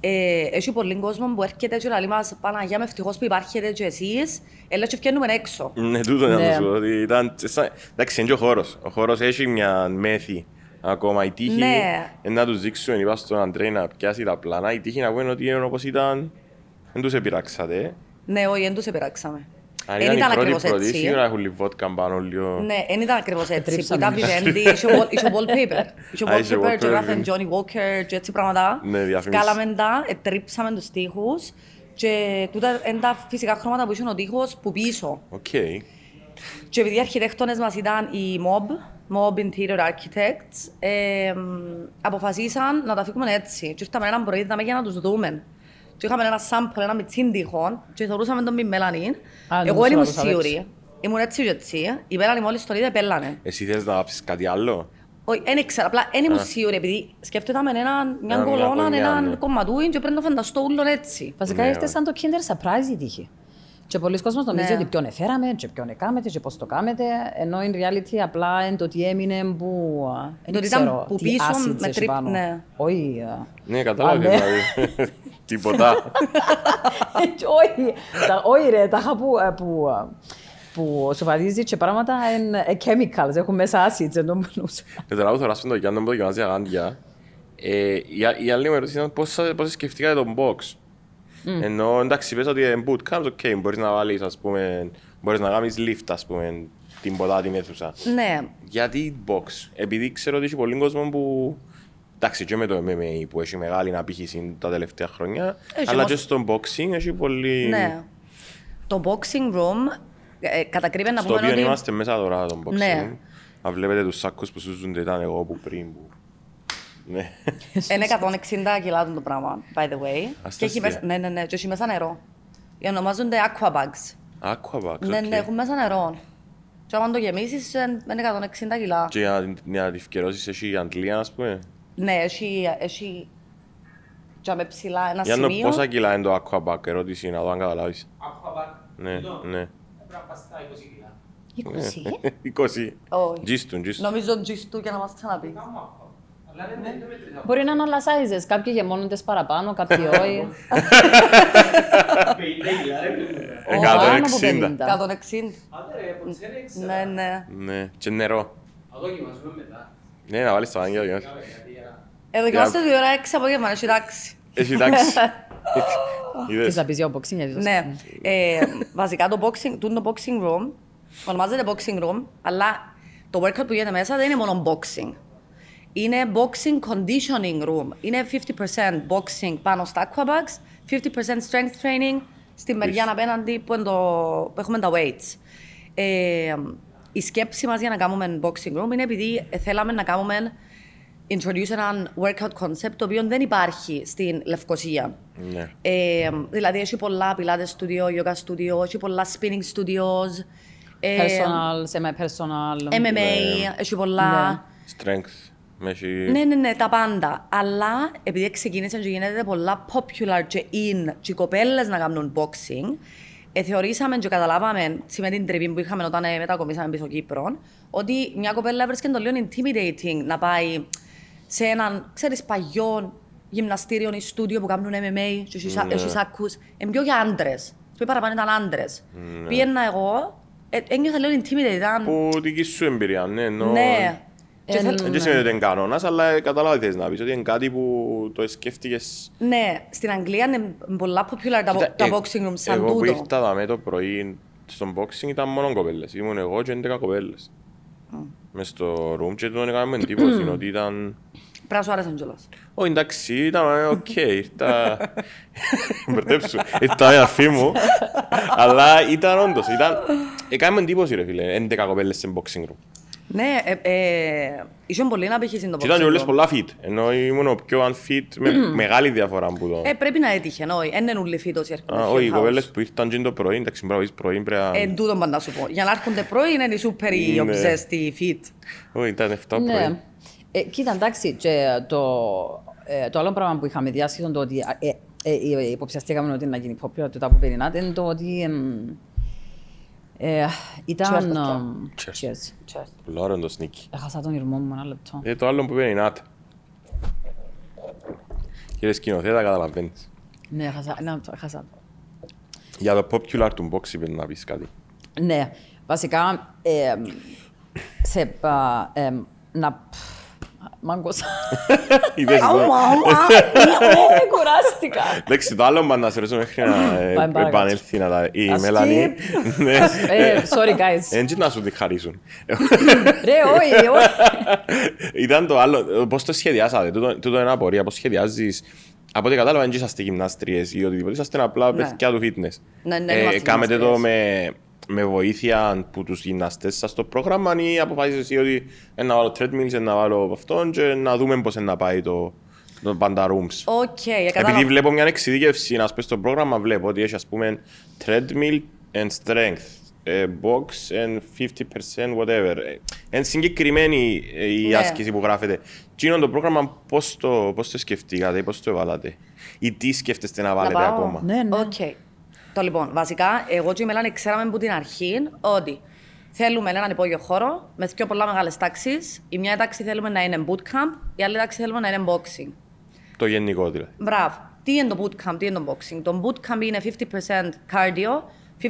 Ε, έχει πολύ κόσμος που έρχεται και λέει μας Παναγιά με ευτυχώς που υπάρχετε και εσείς, έλα και βγαίνουμε έξω. Ναι, τούτο να Ναι. το σου πω, ότι ήταν... σαν- Εντάξει, είναι και ο χώρος. Ο χώρος έχει μια μέθη ακόμα. Η τύχη Ναι. είναι να τους δείξουν, είπα στον Αντρέ να πιάσει τα πλάνα. Η τύχη να πούνε ότι είναι όπως ήταν, δεν τους επειράξατε. Ναι, όχι, δεν τους επειράξαμε. Αν Δεν ήταν η ήταν πρώτη ακριβώς πρώτη, έτσι. σίγουρα έχουν λιβότκα πάνω λίγο. Ναι, δεν ήταν ακριβώς έτσι. Που Τρίψαμε. ήταν Vivendi, είχε wall- είχε wallpaper. Είχε Α, είχε wallpaper και wallpaper. έγραφε Johnnie Walker και έτσι πράγματα. Ναι, διαφημίσεις. Βγάλαμε τα, ετρίψαμε τους τοίχους και τούτα είναι τα φυσικά χρώματα που είχε ο τοίχος που πίσω. Οκ. Και επειδή οι αρχιτέκτονες μας ήταν οι MOB, MOB Interior Architects, ε, αποφασίσαν να τα αφήκουμε έτσι. Και ήρθαμε έναν πρωί είδαμε για να τους δούμε. Και είχαμε ένα sample, ένα μιτσίν τοίχο και θωρούσαμε τον με τη Μελάνη. Α, Εγώ νομίζω δεν ήμουν να το σίγουρη. σαβέψει. Ήμουν έτσι και έτσι. Η Μέλανη μόλις τον είδε, πέλανε. Εσύ θες να πάψεις κάτι άλλο; Όχι, δεν ήξερα, απλά δεν ήμουν σίγουρη, επειδή σκέφτομαι έναν, μια Μια κολόνα, γωνιά, ναι. έναν κομματούιν και πρέπει να το φανταστώ όλον έτσι. Βασικά Ναι, ήρθες ναι. σαν το Kinder Surprise η τύχη. Και πολλοί κόσμος νομίζει Ναι. ότι ποιον εφέραμε, και ποιον έκαμετε, και πώς το κάμετε, ενώ in reality απλά είναι το τι έμεινε που... α, δεν Το ότι ήταν ξέρω που τι πίσω acids με έχει τρίπ- πάνω. ναι. Όχι. α, Ναι, κατάλαβες Α, ναι. δηλαδή. Τίποτα. Και όχι, τα- όχι ρε, τα είχα που, ε, που, α, που σου βαδίζει και πράγματα είναι ε, chemicals, έχουν μέσα acids, ενώ μπορούσα. Και τώρα που θωράσουν το Γιάννο που δοκιμάζει αγάντια, ε, η, α- η άλλη μου ερώτηση ήταν πώς, θα- πώς σκεφτήκατε τον box. Ενώ εντάξει, πες ότι είναι bootcamp, ok, μπορείς να βάλεις, ας πούμε, μπορείς να κάνεις lift, ας πούμε, την ποτά την αίθουσα. Ναι, Γιατί box, επειδή ξέρω ότι έχει πολλοί κόσμο που Εντάξει, και με το MMA που έχει μεγάλη απήχηση τα τελευταία χρόνια, Έχει αλλά όμως- και στο boxing έχει πολύ... ναι. Το boxing room, ε, κατ' ακρίβειαν να Στο πούμε οποίο ότι... είμαστε μέσα τώρα το boxing. Ναι. Αν βλέπετε τους σάκους που σούζονται ήταν εγώ που πριν που... Ναι. Είναι 160 κιλά το πράγμα, by the way. Ας Και τα έχει μέσα, αστεία. ναι, ναι, ναι, και έχει μέσα νερό. Οι ονομάζονται aqua bags. Aqua bags, Ναι, οκ. ναι, έχουν μέσα νερό. Και άμα το γεμίσεις, ε, είναι 160 κιλά. Και για να, για να τη φκαιρώσεις έχει η Αντλία, ας πούμε. Ναι, έχει, έχει και με ψηλά ένα Για να σημείο. πόσα κιλά είναι το Aquabac, ερώτηση να δω αν καταλάβεις. Aquabac. Ναι, Εδώ. ναι. Πρέπει να πας στα 20 κιλά. 20. 20. Όχι. Τζίστον, τζίστον. Νομίζω τζις του για να μας ξαναπεί. Κάμω aquabac. Αλλά δεν δεν μετρήσα. Μπορεί να είναι άλλα sizes, κάποιοι γεμώνονται παραπάνω, κάποιοι όχι. 50 κιλά, ρε παιδί. Ω, πάνω από 160. 50. 160. Άντε ρε, από τις ένα ήξερα. Ναι, ναι. Ναι, και νερό. Θα δοκιμάσουμε μετά. Ναι, να βάλεις τα βάγια, δοκιμάσεις. Κάμε γιατί για- Ε, δοκιμάστε τη ώρα 6 απόγευμα, έχει τάξη. Έχει τάξη. Τι Είδες. θα πεις για boxing, γιατί το Ναι. Ε, βασικά το boxing, τούτο το boxing room, ονομάζεται boxing room, αλλά το workout που γίνεται μέσα δεν είναι μόνο boxing. Είναι boxing conditioning room. Είναι 50% boxing πάνω στα aquabags, 50% strength training στη μεριά απέναντι που, είναι το, που έχουμε τα weights. Ε, η σκέψη μας για να κάνουμε boxing room είναι επειδή θέλαμε να κάνουμε introduce ένα workout concept το οποίο δεν υπάρχει στην Λευκοσία. Ναι. Ε, δηλαδή έχει πολλά πιλάτες studio, yoga studio, έχει πολλά spinning studios, ε, Personal, semi-personal. MMA, έχει πολλά. Strength. Μέχρι... Ναι, ναι, ναι, τα πάντα. Αλλά επειδή ξεκίνησε και γίνεται πολλά popular και in και οι κοπέλες να κάνουν boxing, ε, θεωρήσαμε και καταλάβαμε με την τρυπή που είχαμε όταν ε, μετακομίσαμε πίσω Κύπρο, ότι μια κοπέλα βρίσκεται το λίγο intimidating να πάει σε έναν, ξέρεις, παγιό γυμναστήριο ή στούντιο που κάνουν MMA και εσείς- Ναι. εσείς ακούς. Είναι πιο για άντρες. Πιο παραπάνω ήταν άντρες. Ναι. Πήγαινα εγώ, ε, ένιωθα λίγο intimidated. Ήταν... Που δική σου εμπειρία, ναι. Ενώ... Ναι. Και Εν- θέλ- Δεν σημαίνει ότι είναι κανόνας, αλλά ε, κατάλαβα τι θες να πεις, ότι είναι κάτι που το σκέφτηκες... Ναι, στην Αγγλία είναι πολλά popular τα, Κοίτα, τα ε, boxing rooms σαν Εγώ που τούτο. ήρθα δαμέ το πρωί στον boxing ήταν μόνο κοπέλες. Ήμουν εγώ και 11 κοπέλες. Μες στο room και τον έκαμε εντύπωση ότι ήταν... Πρέπει να σου άρεσε κιόλας. Ω, εντάξει, ήταν ε, οκ, ήρθα... Μπερδέψου, ήρθα με αφή μου. Αλλά ήταν όντως, ήταν... Έκαμε εντύπωση ρε φίλε, 11 κοπέλες σε boxing room. Ναι, ε, ε, είχε πολύ να πήχε στην το Και ήταν και boxing όλες room. πολλά fit, ενώ ήμουν ο πιο unfit με μεγάλη διαφορά που το... Ε, πρέπει να έτυχε, όχι. Δεν είναι όλοι φύτος οι έρχονται Α, στο Όχι, οι house. κοπέλες που ήρθαν και το πρωί, εντάξει, μπράβο, είσαι πρωί πρέπει να... Εν τούτον πάντα σου πω. Για να έρχονται πρωί είναι οι σούπερ οι Ναι. obsessed, οι fit. Όχι, ήταν 7 Ναι. πρωί. Ε, κοίτα, εντάξει, και το, ε, το άλλο πράγμα που είχαμε διάσχει το ότι ε, ε, ε, υποψιαστήκαμε ότι να γίνει popular το που περινάτε είναι το ότι εμ, ε, Cheers, ήταν... παιδιά. εμ, Cheers. Cheers. Πολύ ωραίο το sneaky. Έχασα τον ήρμό μου ένα λεπτό. Ε, το άλλο που παίρνει νάτε. Κύριε σκηνοθέτα, καταλαβαίνεις. Ναι, έχασα, ένα λεπτό, έχασα το. Για το popular του box είπε να πεις κάτι. Ναι, βασικά ε, σε, πα, ε, να... Μάγκωσα. Είδες Αου, το. αου, αου. Ε, κουράστηκα. Εντάξει, το άλλο μπαν να σε ρωτήσω μέχρι να ε, Πάμε παρακάτω. επανέλθει να τα... Η Ας Μέλανη. Ναι. Ε, sorry guys. Έτσι να σου τη χαρίσουν. Ρε, όχι, όχι. Ήταν το άλλο, πώς το σχεδιάσατε, τούτο, τούτο είναι απορία, πώς σχεδιάζεις; Από ό,τι κατάλαβα, δεν είσαστε γυμνάστριες ή οτιδήποτε, είσαστε απλά Ναι. παιδιά του fitness. Ναι, ναι, Ε, είμαστε Κάμετε το γυμνάστριες. με, με βοήθεια από τους γυμναστές σας στο πρόγραμμα ή αποφάσισες εσύ ότι ε, να βάλω treadmills, ε, να βάλω αυτόν και να δούμε πώς ε, να πάει το, το πάντα rooms. Οκ, ε, Επειδή κατάλαβα. βλέπω μια εξειδίκευση να πούμε στο πρόγραμμα, βλέπω ότι έχει ας πούμε treadmill and strength, ε, box and 50% whatever. Ε, Είναι συγκεκριμένη ε, η Ναι. άσκηση που γράφεται. Τι είναι το πρόγραμμα, πώς το, πώς το σκεφτήκατε, πώς το έβαλατε ή τι σκέφτεστε να βάλετε πάω. ακόμα; Ναι, ναι. Οκ. Το λοιπόν, βασικά, εγώ και η Μελάνη ξέραμε από την αρχή ότι θέλουμε έναν υπόγειο χώρο με πιο πολλά μεγάλες τάξεις. Η μια τάξη θέλουμε να είναι bootcamp, η άλλη τάξη θέλουμε να είναι boxing. Το γενικό δηλαδή. Μπράβο. Τι είναι το bootcamp, τι είναι το boxing; Το bootcamp είναι 50% cardio, 50%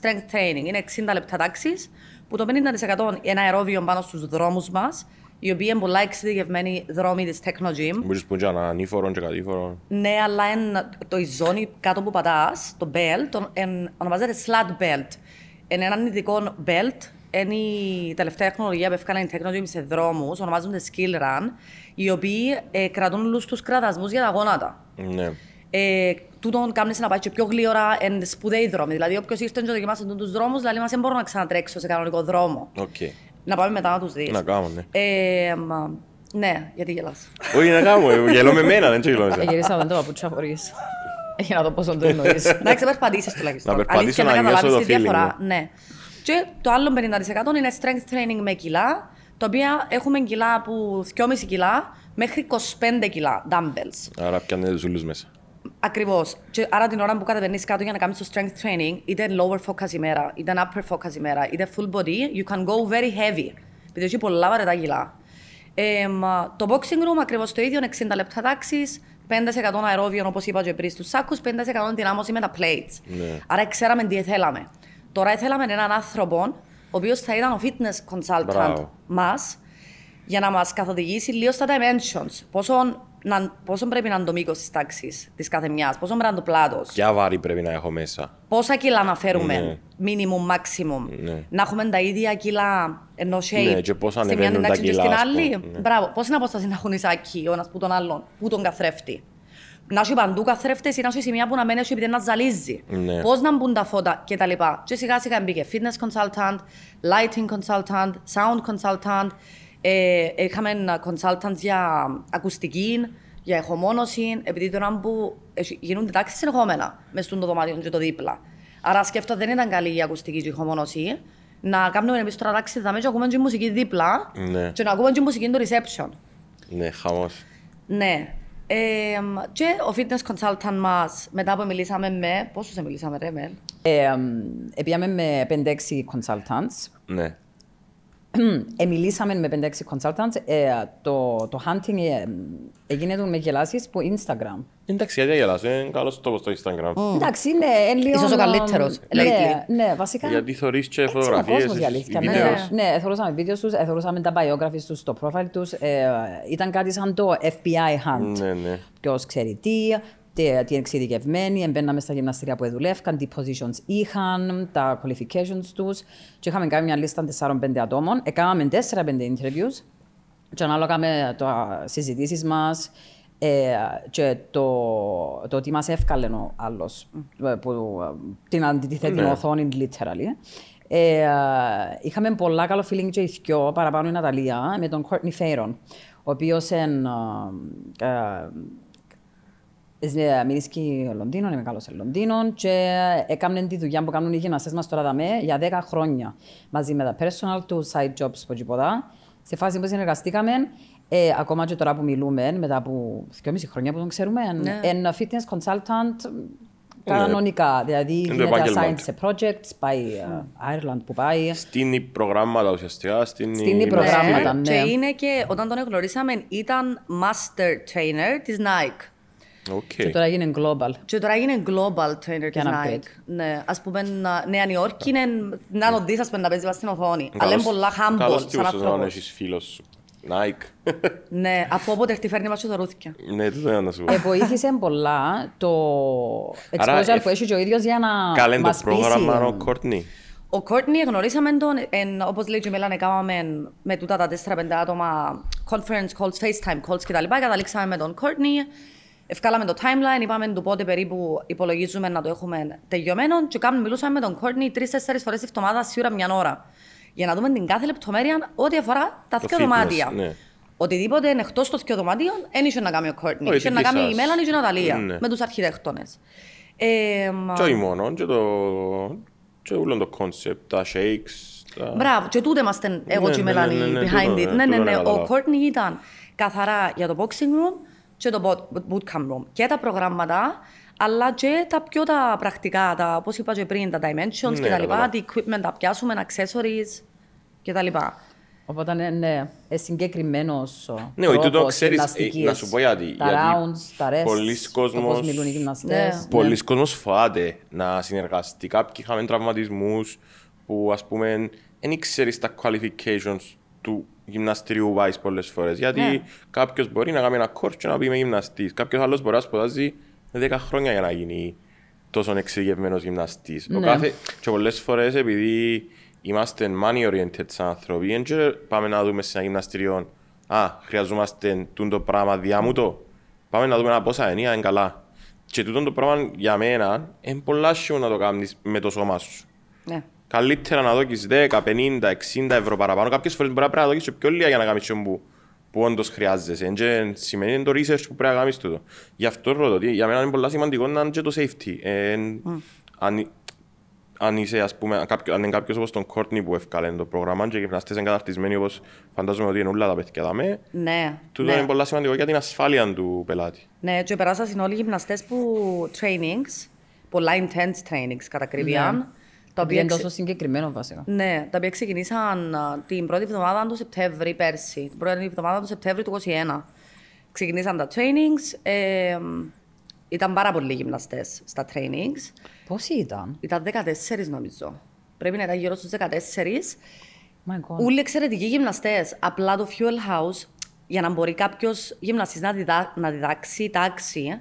strength training. Είναι 60 λεπτά τάξεις, που το 50% είναι αερόβιο πάνω στους δρόμους μας, οι οποίοι είναι πολλά εξειδικευμένοι δρόμοι της Technogym. Μπορείς που είναι ανήφορο και κατήφορο. Ναι, αλλά είναι το η ζώνη κάτω που πατάς, το belt, το, εν, ονομάζεται slat belt. Είναι έναν ειδικό belt. Είναι η τελευταία τεχνολογία που έφκαλαν οι Technogym σε δρόμους, ονομάζονται skill run, οι οποίοι ε, κρατούν όλους τους κραδασμούς για τα γόνατα. Ναι. Ε, τούτον κάνει να πάει και πιο γλήορα εν σπουδαίοι δρόμοι. Δηλαδή, όποιος ήρθε και δοκιμάσει τους δρόμους, δηλαδή, μας δεν μπορώ να ξανατρέξω σε κανονικό δρόμο. Οκ. Να πάμε μετά να τους δεις. Να κάνω, ναι. Ε, μα, ναι, γιατί γελάς. Όχι να κάνω, ε, γελώ με μένα, δεν το γελώ με Ε, σένα. Γυρίσα με το παπούτσια χωρίς. Για να το πόσο το εννοείς. Εντάξει, να περπατήσεις τουλάχιστον. Να περπατήσω, Αλήθεια, να νιώσω καταλάβεις το τη feeling, διαφορά. Ναι. Και το άλλο 50% είναι strength training με κιλά, τα οποία έχουμε κιλά από 2,5 κιλά μέχρι 25 κιλά dumbbells. Άρα πιάνετε τους ούλους μέσα. Ακριβώς. Άρα την ώρα που κατεβαίνεις κάτω για να κάνεις το strength training, είτε lower focus ημέρα, είτε upper focus ημέρα, είτε full body, you can go very heavy. Επειδή έχει πολλά βαρετά κιλά. Ε, μα, το boxing room ακριβώς το ίδιο, είναι 60 λεπτά τάξης, 5% αερόβιο όπως είπα και πριν στους σάκους, 50% δυνάμωση με τα plates. Ναι. Άρα ξέραμε τι θέλαμε. Τώρα θέλαμε έναν άνθρωπο, ο οποίος θα ήταν ο fitness consultant Μπράβο. μας, για να μας καθοδηγήσει λίγο στα dimensions. Πόσο, να, πόσο πρέπει να είναι το μήκος της τάξης της κάθε μιας, πόσο πρέπει να είναι το πλάτος. Ποια βάρη πρέπει να έχω μέσα. Πόσα κιλά να φέρουμε, Ναι. minimum, maximum. Ναι. Να έχουμε τα ίδια κιλά ενώ shape. Ναι, και πώς στη μια ανεβαίνουν τα τάξη και κιλά, στην ας άλλη. πούμε. Ναι. Μπράβο, πώς είναι απόσταση να έχουν οι σάκοι ο ένας που τον άλλον, που τον καθρέφτη. Να έχει παντού καθρέφτες ή να έχει σημεία που να μένει επειδή να ζαλίζει. Ναι. Πώς να μπουν τα φώτα και τα λοιπά. Και σιγά σιγά μπήκε fitness consultant, lighting consultant, sound consultant. Ε, είχαμε ένα consultant για ακουστική, για εχομόνωση, επειδή τώρα που έχει- γίνονται τάξεις συνεχόμενα μες στο δωμάτιο και το δίπλα. Άρα σκέφτω δεν ήταν καλή η ακουστική και η εχομόνωση. Να κάνουμε εμείς τώρα τάξη δαμές και ακούμε και μουσική δίπλα Ναι. και να ακούμε και μουσική στο reception. Ναι, χαμός. Ναι. Ε, και ο fitness consultant μας, μετά που μιλήσαμε με... Πόσους μιλήσαμε ρε με... Ε, Επίαμε με 5-6 consultants. Ναι. Ε, μιλήσαμε με 5-6 consultants. Ε, το, το hunting ε, έγινε του με γελάσεις που Instagram. Εντάξει, γιατί γελάς, είναι καλός τόπος στο Instagram. Εντάξει, είναι ε, λίγο... Ίσως ο καλύτερος, Ναι, lately. ναι, βασικά. Γιατί θωρείς και Έτσι είναι ο φωτογραφίες, κόσμος, η αλήθεια. βίντεος. Ναι, ναι, θεωρούσαμε βίντεος τους, ε, θεωρούσαμε τα biographies τους, το profile τους. Ε, ήταν κάτι σαν το FBI hunt. Ναι, ναι. Ποιος ξέρει τι, τι, τι είναι εξειδικευμένοι, εμπαίναμε στα γυμναστήρια που δουλεύκαν, τι positions είχαν, τα qualifications τους. Και είχαμε κάνει μια λίστα 4-5 ατόμων. Έκαναμε 4-5 interviews και ανάλογα με το συζητήσεις μας ε, και το, το τι μας εύκαλε ο άλλος, ε, που, ε, την αντιθέτει Ναι. οθόνη, literally. Ε, είχαμε πολλά καλό feeling και οι δυο, παραπάνω η Ναταλία, με τον Courtney Farron, ο οποίος είναι ε, Μίλησκει Λονδίνο, είναι μεγάλο σε Λονδίνο και έκαναν τη δουλειά που κάνουν οι γυμναστές μας τώρα δαμέ για 10 χρόνια μαζί με τα personal του, side jobs που τίποτα. Σε φάση που συνεργαστήκαμε, ε, ακόμα και τώρα που μιλούμε, μετά από 2,5 χρόνια που τον ξέρουμε, Ναι. ένα fitness consultant κανονικά. Δηλαδή Είναι το γίνεται επάγγελμα assigned του. σε projects, πάει ε, Ireland που πάει. Στήνει προγράμματα ουσιαστικά, στήνει... Στήνει προγράμματα. ναι. Και είναι και όταν τον γνωρίσαμε ήταν master trainer της Nike. Οκ. Και τώρα έγινε global. Και τώρα είναι global trainer της ένα Nike. upgrade. Ναι, ας πούμε να- Νέα Νιόρκη είναι να το δεις ας πούμε να παίζεις βάσει στην οθόνη. Αλλά είναι Καλός- πολλά humble καλός σαν τύπος όταν άνθρωπος. έχεις φίλος σου. Nike. Ναι, αφού όποτε έρτει φέρνει μας και δωρούθκια. Ναι, τούτο είναι να σου πω. Ε, βοήθησε πολλά το Άρα, exposure ε, που έχει και ο ίδιος για να Καλέ το μας πρόγραμμα ο πείσει. Κόρτνι. Ο Κόρτνι γνωρίσαμε τον, εν, όπως λέει και η Μέλανε, κάναμε με τούτα τα 4-5 άτομα conference calls, FaceTime calls κτλ. Καταλήξαμε με τον Κόρτνι, ευκάλαμε το timeline, είπαμε του πότε περίπου υπολογίζουμε να το έχουμε τελειωμένο και κάνουμε, μιλούσαμε με τον Κόρτνι τρεις-τέσσερις φορές τη εβδομάδα, σίγουρα μια ώρα. Για να δούμε την κάθε λεπτομέρεια ό,τι αφορά τα Το δύο fitness, δωμάτια. ναι. Οτιδήποτε είναι εκτός των δύο δωμάτιων, δεν είχε να κάνει ο Κόρτνι. Όχι, Είχε να δική κάνει η σας. Μέλανη και η Ναταλία, Ναι. με τους αρχιτέκτονες. Ε, μα- Και όχι μόνο, και το... Και όλο το concept, τα shakes, τα... Μπράβο, και τούτε είμαστε εγώ Ναι, και η ναι, Μελάνη ναι, ναι, behind τούτο, it. ναι, Ναι, ναι, τούτο ναι. να Ο καταλάβω. Courtney ήταν καθαρά για το boxing room και το boot- bootcamp room. Και τα προγράμματα, αλλά και τα πιο τα πρακτικά, τα, όπως είπα και πριν, τα dimensions Ναι, και τα λοιπά, καταλάβω. τι equipment τα πιάσουμε, accessories και τα λοιπά. Οπότε ναι, ναι, ε, συγκεκριμένος ο Ναι, όχι, τούτο τρόπος ξέρεις, ε, γυμναστικής. να σου πω γιατί. Τα Γιατί rounds, τα rests, πολλοί το πώς κόσμος- μιλούν οι γυμναστές. Ναι. Πολλοί κόσμος φοβάται να συνεργαστεί. Κάποιοι είχαμε τραυματισμούς που ας πούμε δεν ήξερες τα qualifications του γυμναστηρίου wise πολλές φορές. Γιατί Ναι. κάποιος μπορεί να κάνει ένα course και να πει είμαι γυμναστής. Κάποιος άλλος μπορεί να σπουδάζει 10 χρόνια για να γίνει τόσο εξειδικευμένος γυμναστής. Ο Ναι. κάθε... Και πολλές φορές επειδή είμαστε money oriented σαν άνθρωποι, δεν και πάμε να δούμε σε ένα γυμναστήριο «Α, χρειαζόμαστε τούτο πράγμα διάμουτο». Πάμε να δούμε ένα πόσα ενία είναι καλά. Και τούτο το πράγμα για μένα είναι πολλά σιού να το κάνεις με το σώμα σου. Ναι. Καλύτερα να δώκεις 10, 50, 60 ευρώ παραπάνω. Κάποιες φορές μπορεί να πρέπει να δώκεις και πιο λίγα για να κάνεις αυτό που, που όντως χρειάζεσαι. Εν και σημαίνει το research που πρέπει να κάνεις τούτο. Γι' αυτό ρωτώ, ότι για μένα είναι πολύ σημαντικό να είναι και το safety. Ε, αν, αν είσαι, ας πούμε, κάποιο, αν είναι κάποιος όπως τον Courtney που έφκαλε το πρόγραμμα και οι γυμναστές είναι καταρτισμένοι όπως φαντάζομαι ότι είναι όλα τα παιδιά δαμέ, Ναι, τούτο ναι. είναι πολύ σημαντικό για την ασφάλεια του πελάτη. Ναι, και περάσαν όλοι οι γυμναστές που trainings, πολλά intense trainings κατά ακρίβεια, Ναι. Τα οποία Είναι εξ- τόσο συγκεκριμένο βασικά. Ναι, τα οποία ξεκινήσαν α, την πρώτη εβδομάδα του Σεπτέμβρη πέρσι, την πρώτη εβδομάδα του Σεπτέμβρη του 2021. Ξεκινήσαν τα trainings, ε, ήταν πάρα πολλοί γυμναστές στα trainings. Πόσοι ήταν; Ήταν 14 νομίζω. Πρέπει να ήταν γύρω στους 14. My God. Όλοι εξαιρετικοί γυμναστές. Απλά το Fuel House, για να μπορεί κάποιος γυμναστής να, διδα... να διδάξει τάξη,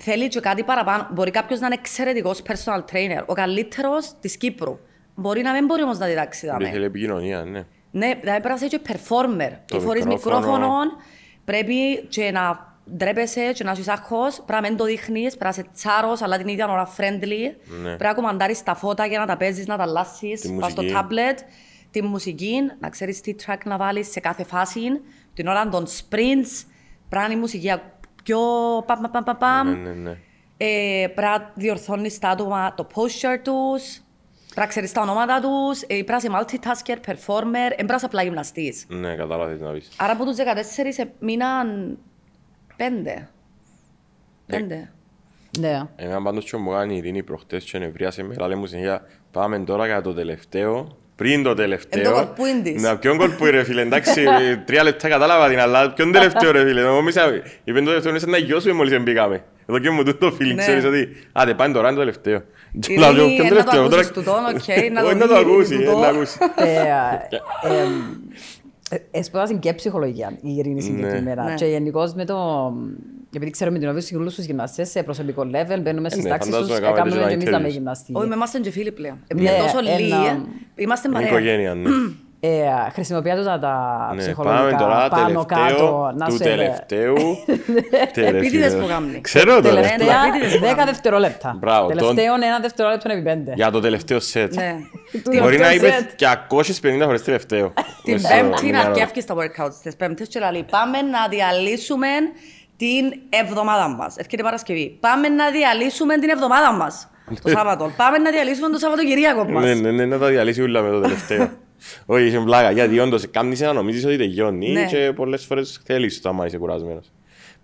θέλει και κάτι παραπάνω. Μπορεί κάποιος να είναι εξαιρετικός personal trainer, ο καλύτερος της Κύπρου. Μπορεί να μην μπορεί όμως να διδάξει. δάμε. Θέλει επικοινωνία, ναι. Ναι, δηλαδή πρέπει να είσαι και performer. Το Και φορείς μικρόφωνο. μικρόφωνο, πρέπει και να ντρέπεσαι και να είσαι άγχος, πρέπει να μην το δείχνεις, πρέπει να είσαι τσάρος, αλλά την ίδια ώρα friendly. Πρέπει να κομμαντάρεις τα φώτα και να τα παίζεις, να τα αλλάσεις, Τη πας στο μουσική. tablet, τη μουσική, να ξέρεις τι track να βάλεις σε κάθε φάση. Την ώρα των sprints, πρέπει να είναι η μουσική πιο παμ, παμ, παμ, παμ, παμ. Ναι, ναι, ναι. Ε, πρέπει να διορθώνεις τα άτομα το posture τους, πρέπει να ξέρεις τα ονόματα τους, ε, πρέπει να είσαι multitasker, performer, δεν πρέπει να είσαι απλά γυμναστής. Ναι, κατάλαβα τι να πεις. Άρα από τους 14 μείναν πέντε. Πέντε. Ναι. Εμένα πάντως και μου κάνει η Ειρήνη προχτές και νευρίασε με, λέει μου συνέχεια πάμε τώρα για το τελευταίο, πριν το τελευταίο. Εν το κολπούιν της. Να, ποιον κολπούι ρε φίλε, εντάξει, τρία λεπτά κατάλαβα την, αλλά ποιον τελευταίο ρε φίλε. Νόμιζα, είπε το τελευταίο, είναι σαν να τελειώσουμε μόλις εμπήκαμε. Εδώ και μου τούτο το feeling, Ναι. ξέρεις ότι, άντε πάνε τώρα, είναι το τελευταίο. Και Η λέω, Ειρήνη, «Ποιον εν να το τελευταίο, τώρα- ακούσεις τούτον, οκ, να το Όχι, δει να το η Ειρήνη ακούσει, τούτο. ε, να ακούσει. Ε, ε, ε, Εσπόδασε και ψυχολογία η Ειρήνη συγκεκριμένα. Ναι. Και γενικώς με το. Επειδή ξέρουμε την όφηση όλου του γυμναστές σε προσωπικό level, μπαίνουμε στις ναι, τάξεις του φαντάζομαι και κάνετε κάνουμε και και εμείς ένα να με interviews. γυμναστή. Όχι, με είμαστε και φίλοι πλέον. Ναι, Επειδή τόσο ένα- λίγοι, είμαστε Είναι παρέα. οικογένεια, ναι. Ε, χρησιμοποιώντας τα, τα Ναι, ψυχολογικά πάμε τώρα πάνω κάτω τελευταίο να του σε. τελευταίου. Τε, ρε, Επίτηδες φίλε. που κάνει. Ξέρω το Τελευταία. τελευταίο. επίτηδες 10 δευτερόλεπτα. Μπράβο, τον- Τελευταίο ένα δευτερόλεπτο επί πέντε. Για το τελευταίο σετ. Ναι. Μπορεί να τελευταίο είπε σετ. και 250 φορές τελευταίο. Την Μες στο πέμπτη να μυαλό. αρκεύκεις τα workouts τις πέμπτες και λέει πάμε να διαλύσουμε την εβδομάδα μας. Έρχεται η Παρασκευή. Πάμε να διαλύσουμε την εβδομάδα μας. Το Σάββατο. Πάμε να διαλύσουμε το Σαββατοκυριακό μας. Ναι, ναι, ναι, να τα διαλύσει όλα με το τελευταίο. Όχι, είσαι πλάκα, γιατί όντως κάνεις να νομίζεις ότι τελειώνει Ναι. και πολλές φορές θέλεις το άμα είσαι κουρασμένος.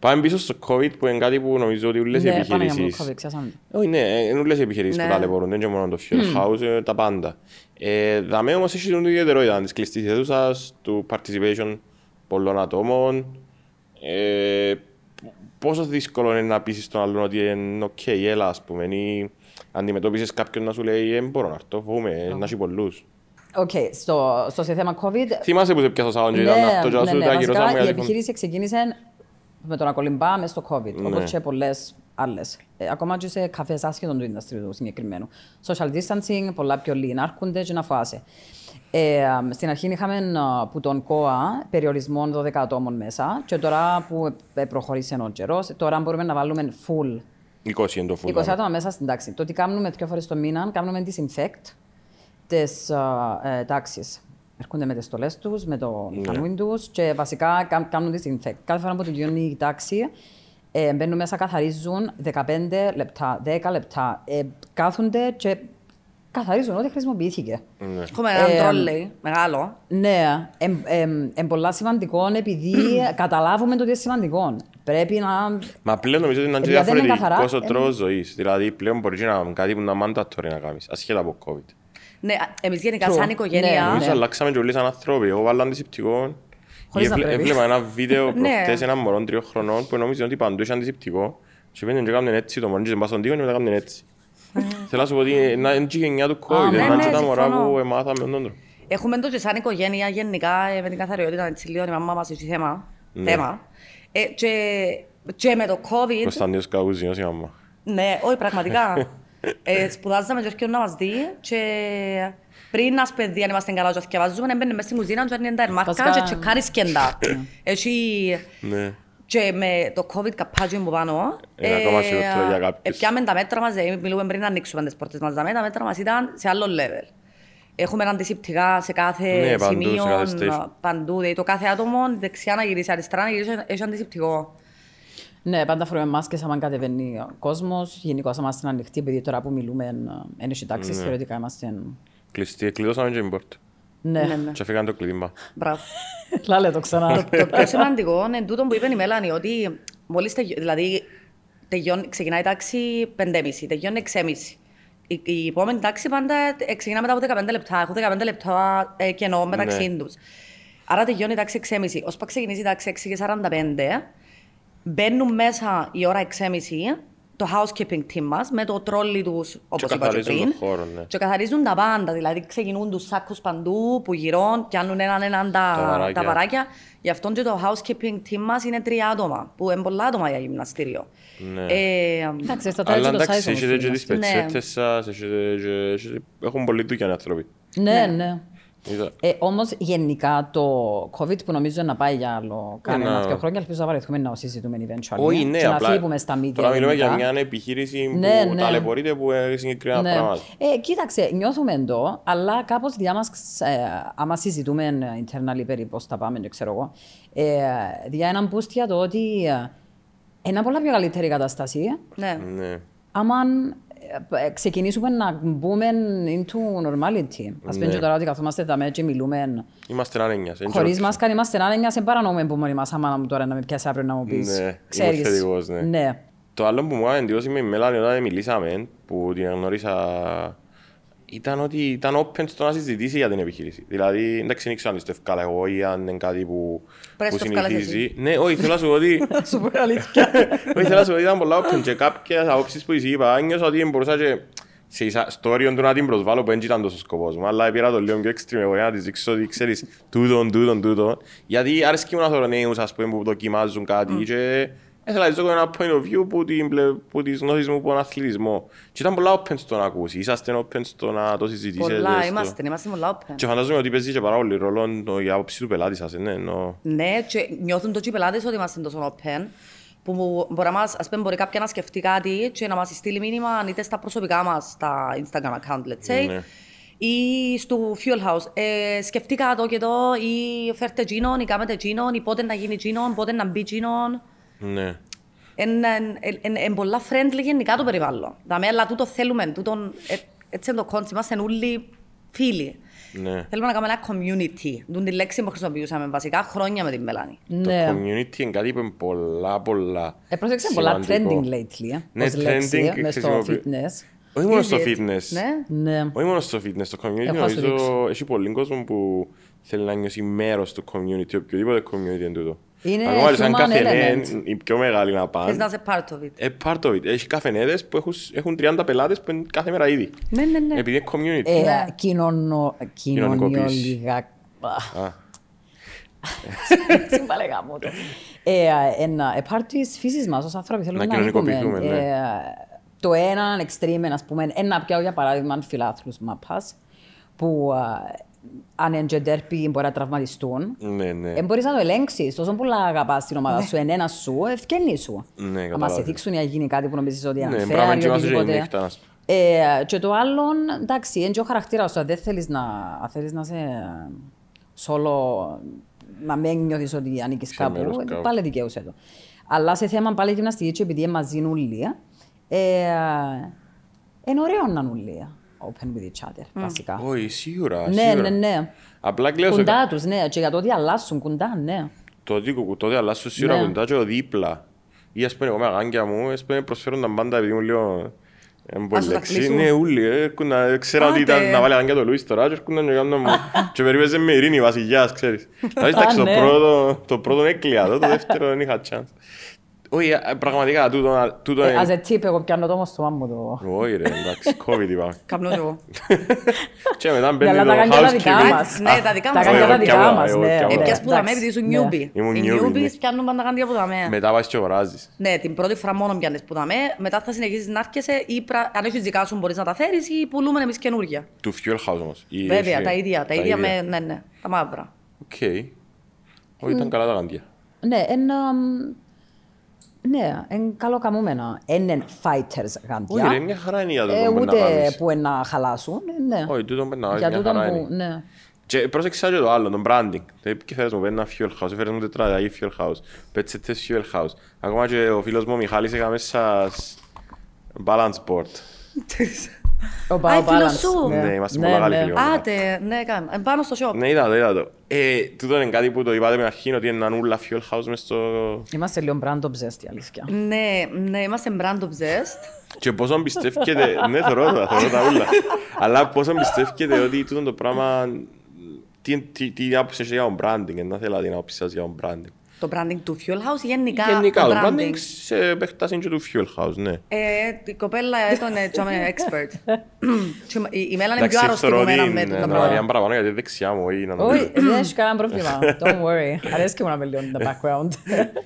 Πάμε πίσω στο COVID που είναι κάτι που νομίζω ότι όλες οι Ναι, πάμε για επιχειρήσεις... μου, ξέχασαμε. Όχι, ναι, είναι όλες οι επιχειρήσεις που Ναι. ταλαιπωρούν, δεν είναι μόνο το Fuel House, ε, τα πάντα. Ε, Δαμέ όμως έχει την ιδιαιτερότητα της κλειστής αίθουσας, του participation πολλών ατόμων. Ε, πόσο δύσκολο είναι να πείσεις τον άλλον ότι είναι οκ, έλα, ας πούμε, ή αντιμετώπισες κάποιον να σου λέει «Ε, μπορώ να έρθω, φοβούμαι, ε, να έχει πολλούς». Οκ, στο, στο σε θέμα COVID. Θυμάσαι που σε πιάσα Σάββατο και ήταν αυτό και ναι, σου ναι, τα ακυρώσαμε βασικά η γιατί φων- επιχείρηση ξεκίνησε με το να κολυμπά μέσα στο COVID, Ναι. όπως και πολλές άλλες. Ε, ακόμα και σε καφές άσχετον του industry του συγκεκριμένου. Social distancing, πολλά πιο λίγοι να έρχονται και να φοάσαι. Ε, α, στην αρχή είχαμε α, που τον ΚΟΑ περιορισμό 12 ατόμων μέσα και τώρα που ε, προχωρήσε ο καιρός, τώρα μπορούμε να βάλουμε full 20 είναι το 20 φούλα. άτομα μέσα στην τάξη. Το ότι κάνουμε δύο φορές το μήνα, κάνουμε disinfect τις ε, τάξεις. Έρχονται με τις στολές τους, με το μηχανούιν τους και βασικά κα- κάνουν disinfect. Κάθε φορά που τελειώνει η τάξη, ε, μπαίνουν μέσα, καθαρίζουν 15 λεπτά, 10 λεπτά. Ε, κάθονται και καθαρίζουν ό,τι χρησιμοποιήθηκε. Έχουμε έναν Ε, τρόλεϊ μεγάλο. Ναι, είναι πολλά σημαντικό επειδή καταλάβουμε το τι είναι σημαντικό. Πρέπει να. Μα πλέον νομίζω ότι είναι και Επειδή δεν είναι διαφορετικός καθαρά, ο τρόπος ζωής. Δηλαδή πλέον μπορεί να είναι κάτι που να mandatory να κάνεις, ασχέτα από COVID. Ναι, εμείς γενικά True. σαν Ναι, οικογένεια... Νομίζω ναι. αλλάξαμε και όλοι σαν άνθρωποι. Εγώ βάλω αντισηπτικό. Χωρίς να Έβλε- πρέπει. Έβλεπα ένα βίντεο Ναι. προχτές έναν μωρό τριών χρονών που νόμιζε ότι παντού είχε αντισηπτικό και πήγαινε και έκαναν έτσι το μωρό και πας στον τοίχο και μετά έκαναν έτσι. Θέλω να σου πω ότι είναι είναι και η γενιά του COVID, ναι, είναι ναι, και τα μωρά συμφωνώ. που εμάθαμε με τον τρόπο. Έχουμε το και σαν οικογένεια γενικά ε, με την καθαριότητα, έτσι λίγο η μαμά μας έχει θέμα. Ναι. θέμα. Ε, και, και με το COVID, Κωνσταντίνος Καούζινος η μαμά. ναι, όχι πραγματικά. ε, σπουδάζαμε και έρχεται να μας δει και πριν να σπαιδεί αν είμαστε καλά και θυκευάζουμε, έμπαινε μες στην κουζίνα και έρνει τα ερμάρκα Βασικά- και τσεκάρεις κεντά. Έχει Ναι. και με το COVID καπάκι μου πάνω. Είναι ακόμα χειρότερο για κάποιους. Επιάμε τα μέτρα μας, δηλαδή μιλούμε πριν να ανοίξουμε τις πόρτες μας, δαμέ, τα μέτρα μας ήταν σε άλλο level. Έχουμε αντισηπτικά σε κάθε Ναι, παντού, σε σημείο, κάθε station. παντού. Δηλαδή το κάθε άτομο δεξιά να γυρίσει, αριστερά να γυρίσει, έχει αντισηπτικό. Ναι, πάντα φορούμε μάσκες άμα κατεβαίνει ο κόσμος. Γενικώς είμαστε ανοιχτοί, επειδή τώρα που μιλούμε δεν έχει τάξεις, Ναι. θεωρητικά είμαστε... Κλειστή, εκλείδωσαμε και την πόρτα. Ναι, Ναι, ναι. Και έφυγαν το κλειδί μπα. Μπράβο. λάλε το ξανά. το πιο σημαντικό είναι τούτο που είπε η Μέλανη, ότι μόλις τελειώ, δηλαδή τελειώνει, ξεκινάει η τάξη 5.30, τελειώνει 6.30. Η, η επόμενη τάξη πάντα ε, ξεκινά μετά από 15 λεπτά. Έχω 15 λεπτά ε, κενό μεταξύ Ναι. τους. Άρα τελειώνει η τάξη 6.30. Ως που ξεκινήσει η τάξη 6 και 45, μπαίνουν μέσα η ώρα 6.30 το housekeeping team μας με το τρόλι τους, όπως είπα και καθαρίζουν πριν. τον χώρο, ναι. Και καθαρίζουν τα πάντα, δηλαδή ξεκινούν τους σάκους παντού, που γυρών, πιάνουν έναν έναν Τα τα, βαράκια. τα βαράκια. Γι' αυτό και το housekeeping team μας είναι τρία άτομα, που είναι πολλά άτομα για γυμναστήριο. Ναι. Ε, Εντάξει, στα Αλλά τέλη το εντάξει, size όμως έχετε και είναι. τις πετσέτες σας, έχετε και- έχετε- έχουν πολύ δουλειά οι άνθρωποι. Ναι, ναι. Είδα. Ε, Όμως γενικά το COVID που νομίζω να πάει για άλλο κανένα να- δύο χρόνια, ελπίζω να βαρεθούμε να το συζητούμε eventually. Όχι, ναι, και να απλά φύγουμε στα media. τώρα μιλούμε για γενικά. μια επιχείρηση Ναι, που ναι. ταλαιπωρείται που έχει συγκεκριμένα Ναι. πράγματα. Ε, κοίταξε, νιώθουμε το, αλλά κάπως διά μας, ε, άμα συζητούμε ε, internally περί πώς θα πάμε, δεν ξέρω εγώ, ε, διά έναν boost για το ότι ε, είναι πολλά πιο καλύτερη η κατάσταση. ναι. Ναι. άμα ε, ε, ξεκινήσουμε να μπούμε into normality. Ας πούμε Ναι. και τώρα ότι καθόμαστε εδώ και μιλούμε Είμαστε άνενιας. δεν χωρίς ξέρω. μάσκα, είμαστε άνεγια, σε παρανοούμε που μόνοι μας, άμα τώρα να με πιάσει αύριο να μου πεις. Ναι, είμαι Ξέρεις. θετικός, ναι. ναι. Το άλλο που μου έκανε εντύπωση με η Μέλανη όταν μιλήσαμε, που την γνώρισα, ήταν ότι ήταν open στο να συζητήσει για την επιχείρηση. Δηλαδή, εντάξει, δεν ξέρω αν το ευκάλα εγώ ή αν είναι κάτι που, Πρέπει που να το ευκάλες συνηθίζει. Ναι, όχι, θέλω να σου πω ότι Σου πω αλήθεια. Όχι, θέλω να σου πω ότι ήταν πολλά open και κάποιες απόψεις που της είπα, νιώσα ότι μπορούσα και σε εισά- στο όριο του να την προσβάλλω που δεν ήταν τόσο σκοπός μου, αλλά πήρα το λίγο πιο extreme εγώ για να της δείξω ότι ξέρεις τούτον, τούτον, τούτον, γιατί αρέσκει μου να θωρώ νέους ας πούμε που δοκιμάζουν κάτι και ήθελα να ζω ένα point of view που, την, πλε- που τις γνώσεις μου από τον αθλητισμό και ήταν πολλά open στο να ακούσεις, είσαστε open στο να το συζητήσετε. Πολλά στο- είμαστε, είμαστε πολλά open. Και φαντάζομαι ότι παίζει και πάρα πολύ ρόλο το- η άποψη του πελάτη σας, ναι, εννοώ. Ναι, και νιώθουν το και οι πελάτες ότι είμαστε τόσο open, που μου- μπορεί, να μας, ας πούμε, μπορεί κάποια να σκεφτεί κάτι και να μας στείλει μήνυμα είτε στα προσωπικά μας, στα Instagram account, let's say, Ναι. ή στο Fuel House. Ε, σκεφτήκα το και το, ή φέρτε γίνον, ή κάνετε γίνον, ή πότε να γίνει γίνον, πότε να μπει γίνον. Ναι. Είναι πολλά friendly γενικά το περιβάλλον. Δηλαδή, αλλά τούτο θέλουμε, τούτον, ε, έτσι είναι το concept, είμαστε όλοι φίλοι. Ναι. Θέλουμε να κάνουμε ένα community. Δουν τη λέξη που χρησιμοποιούσαμε βασικά χρόνια με την Μελάνη. Το Ναι. community είναι κάτι που είναι πολλά, πολλά Ε, πρόσεξε πολλά σημαντικό. trending lately, ε, Ναι, ως λέξη, trending μες στο χρησιμοποιεί- fitness. Όχι μόνο Is στο it? fitness. Ναι. Ναι. Όχι μόνο στο fitness. Το community Έχω να σου νομίζω δείξω. έχει πολύ κόσμο που θέλει να νιώσει μέρος του community, οποιοδήποτε community είναι τούτο. Είναι Ακόμα και σαν human καφενέ, element. οι πιο μεγάλοι να Θες πάνε. να είσαι part of it. Ε, part of it. Έχει καφενέδες που έχουν, έχουν 30 πελάτες που είναι κάθε μέρα ήδη. Ναι, ναι, ναι. Επειδή είναι community. Ε, Ναι. κοινωνο- Κοινωνικοποίηση. Κοινωνιολιγα... Α, Σύμπαλε γάμο το. Ε, Ένα ε, part της φύσης μας ως άνθρωποι θέλουμε Να να ανήκουμε. κοινωνικοποιηθούμε, ναι. Ε, Το έναν extreme, ας πούμε, ένα πιάω για παράδειγμα φιλάθλους μαπάς, που α, αν είναι και derby μπορεί να τραυματιστούν. ναι, ναι. Δεν μπορείς να το ελέγξεις. Τόσο πολλά αγαπάς την ομάδα σου, ενένα σου, ευκαινή σου. Ναι, Αν σε καταλάβω. θίξουν ή να γίνει κάτι που νομίζεις ότι είναι Ναι, unfair πράγμα ή και βάζω και η οτιδήποτε. νύχτα, ας πούμε. Ε, και το άλλο, εντάξει, είναι και ο χαρακτήρας σου. Αν δεν θέλεις να, αν θέλεις να είσαι solo, να μην νιώθεις ότι ανήκεις Σε κάπου, μέρος ε, κάπου. πάλι δικαίωσέ το. Αλλά σε θέμα πάλι γυμναστική και επειδή είναι μαζί όλοι, ε, είναι ωραίο να είναι όλοι open with each other, βασικά. Όχι, σίγουρα. Ναι, σίγουρα. ναι, ναι. Απλά κλαίω σε Κουντά τους, ναι, και για το ότι αλλάσουν κουντά, ναι. το δίκο τότε αλλάσω σίγουρα Ναι. κοντά και ο δίπλα. Ή ας πούμε εγώ με αγάνκια μου, ας πούμε προσφέρουν τα πάντα επειδή μου λέω Εν Ας τα λέξη. κλείσουν. Ναι, ούλοι, ε, έρχουν να- ξέρω ότι Άντε. ήταν να βάλει αγάνκια το Λουίς τώρα και έρχονταν και κάνουν μου και περίπεζε με ειρήνη βασιλιάς, ξέρεις. Δηλαδή, εντάξει, το ναι. πρώτο- το πρώτο έκλεια, το δεύτερο δεν είχα chance. Όχι, ε, πραγματικά, τούτο τούτο Ε, είναι... As a tip, εγώ πιάνω το όμως στο μάμου το... Όχι ρε, εντάξει, COVID είπαμε. Καπνός εγώ. Και μετά Ναι, μπαίνει αλλά το τα γάντια τα δικά housekeeping. μας. Ναι, τα δικά Τα μας. γάντια τα εγώ δικά πιάω, μας, εγώ ναι. πιάω. ναι, Έπιας που δαμέ εντάξει, επειδή ήσουν ναι. νιούμπι. Ήμουν Οι newbie, νιούμπις ναι. πιάνουν πάντα γάντια που δαμέ. Μετά βάζεις και αγοράζεις. Ναι, την πρώτη φορά μόνο πιάνεις που δαμέ, μετά θα συνεχίσεις να έρχεσαι ή πρα- αν έχεις δικά σου μπορείς να τα φέρεις ή πουλούμε εμείς καινούργια. Του Fuel House όμως. Ή Βέβαια, έχει- τα ίδια, τα ίδια με, ναι, ναι, τα μαύρα. Οκ. Όχι, ήταν καλά τα γάντια. Ναι, ένα... Ναι, είναι καλοκαμωμένα. Είναι fighters γάντια. Όχι ρε, μια χαρά είναι για το Ε, που να ούτε κάνεις. που είναι να χαλάσουν. ε, Ναι. Όχι, τούτο πρέπει να Για βάλεις μια τούτον χαρά που... είναι. Ναι. Και πρόσεξα και το άλλο, το branding. Ε, Και φέρες μου ένα fuel house, φέρες μου τετράδια fuel house, πετσέτες fuel house. Ακόμα και ο φίλος μου ο Μιχάλης έκαμε σας balance board. Ο Α, Bao φίλος Balance. σου. Ναι, είμαστε πολλά καλοί φίλοι. Άτε, ναι, κάνε. Ε, Πάνω στο shop. Ναι, είδα το, είδα το. Ε, τούτο είναι κάτι που το είπατε με αρχήν, ότι είναι ούλα fuel house μες στο... Είμαστε λίγο brand obsessed, η αλήθεια. Ναι, ναι, είμαστε brand obsessed. Και πόσο πιστεύετε, ναι, θωρώ τα, θωρώ τα ούλα. Αλλά πόσο πιστεύετε ότι τούτο το πράγμα, τι, τι, τι άποψη έχετε για το branding, να θέλω την άποψη σας για το branding. Το branding του Fuel House ή γενικά, Γενικά, το το branding. branding σε επέκταση και του Fuel House, ναι. Ε, η κοπέλα ήταν ε, expert. Και η- η Μέλα είναι πιο Εντάξει, άρρωστη θεωρώ από μένα ότι με είναι το να πράγμα. βαριάν παραπάνω γιατί δεξιά μου ή να Όχι, δεν έχει κανένα πρόβλημα. Don't worry. Αρέσκει μου να με λίγο in the background.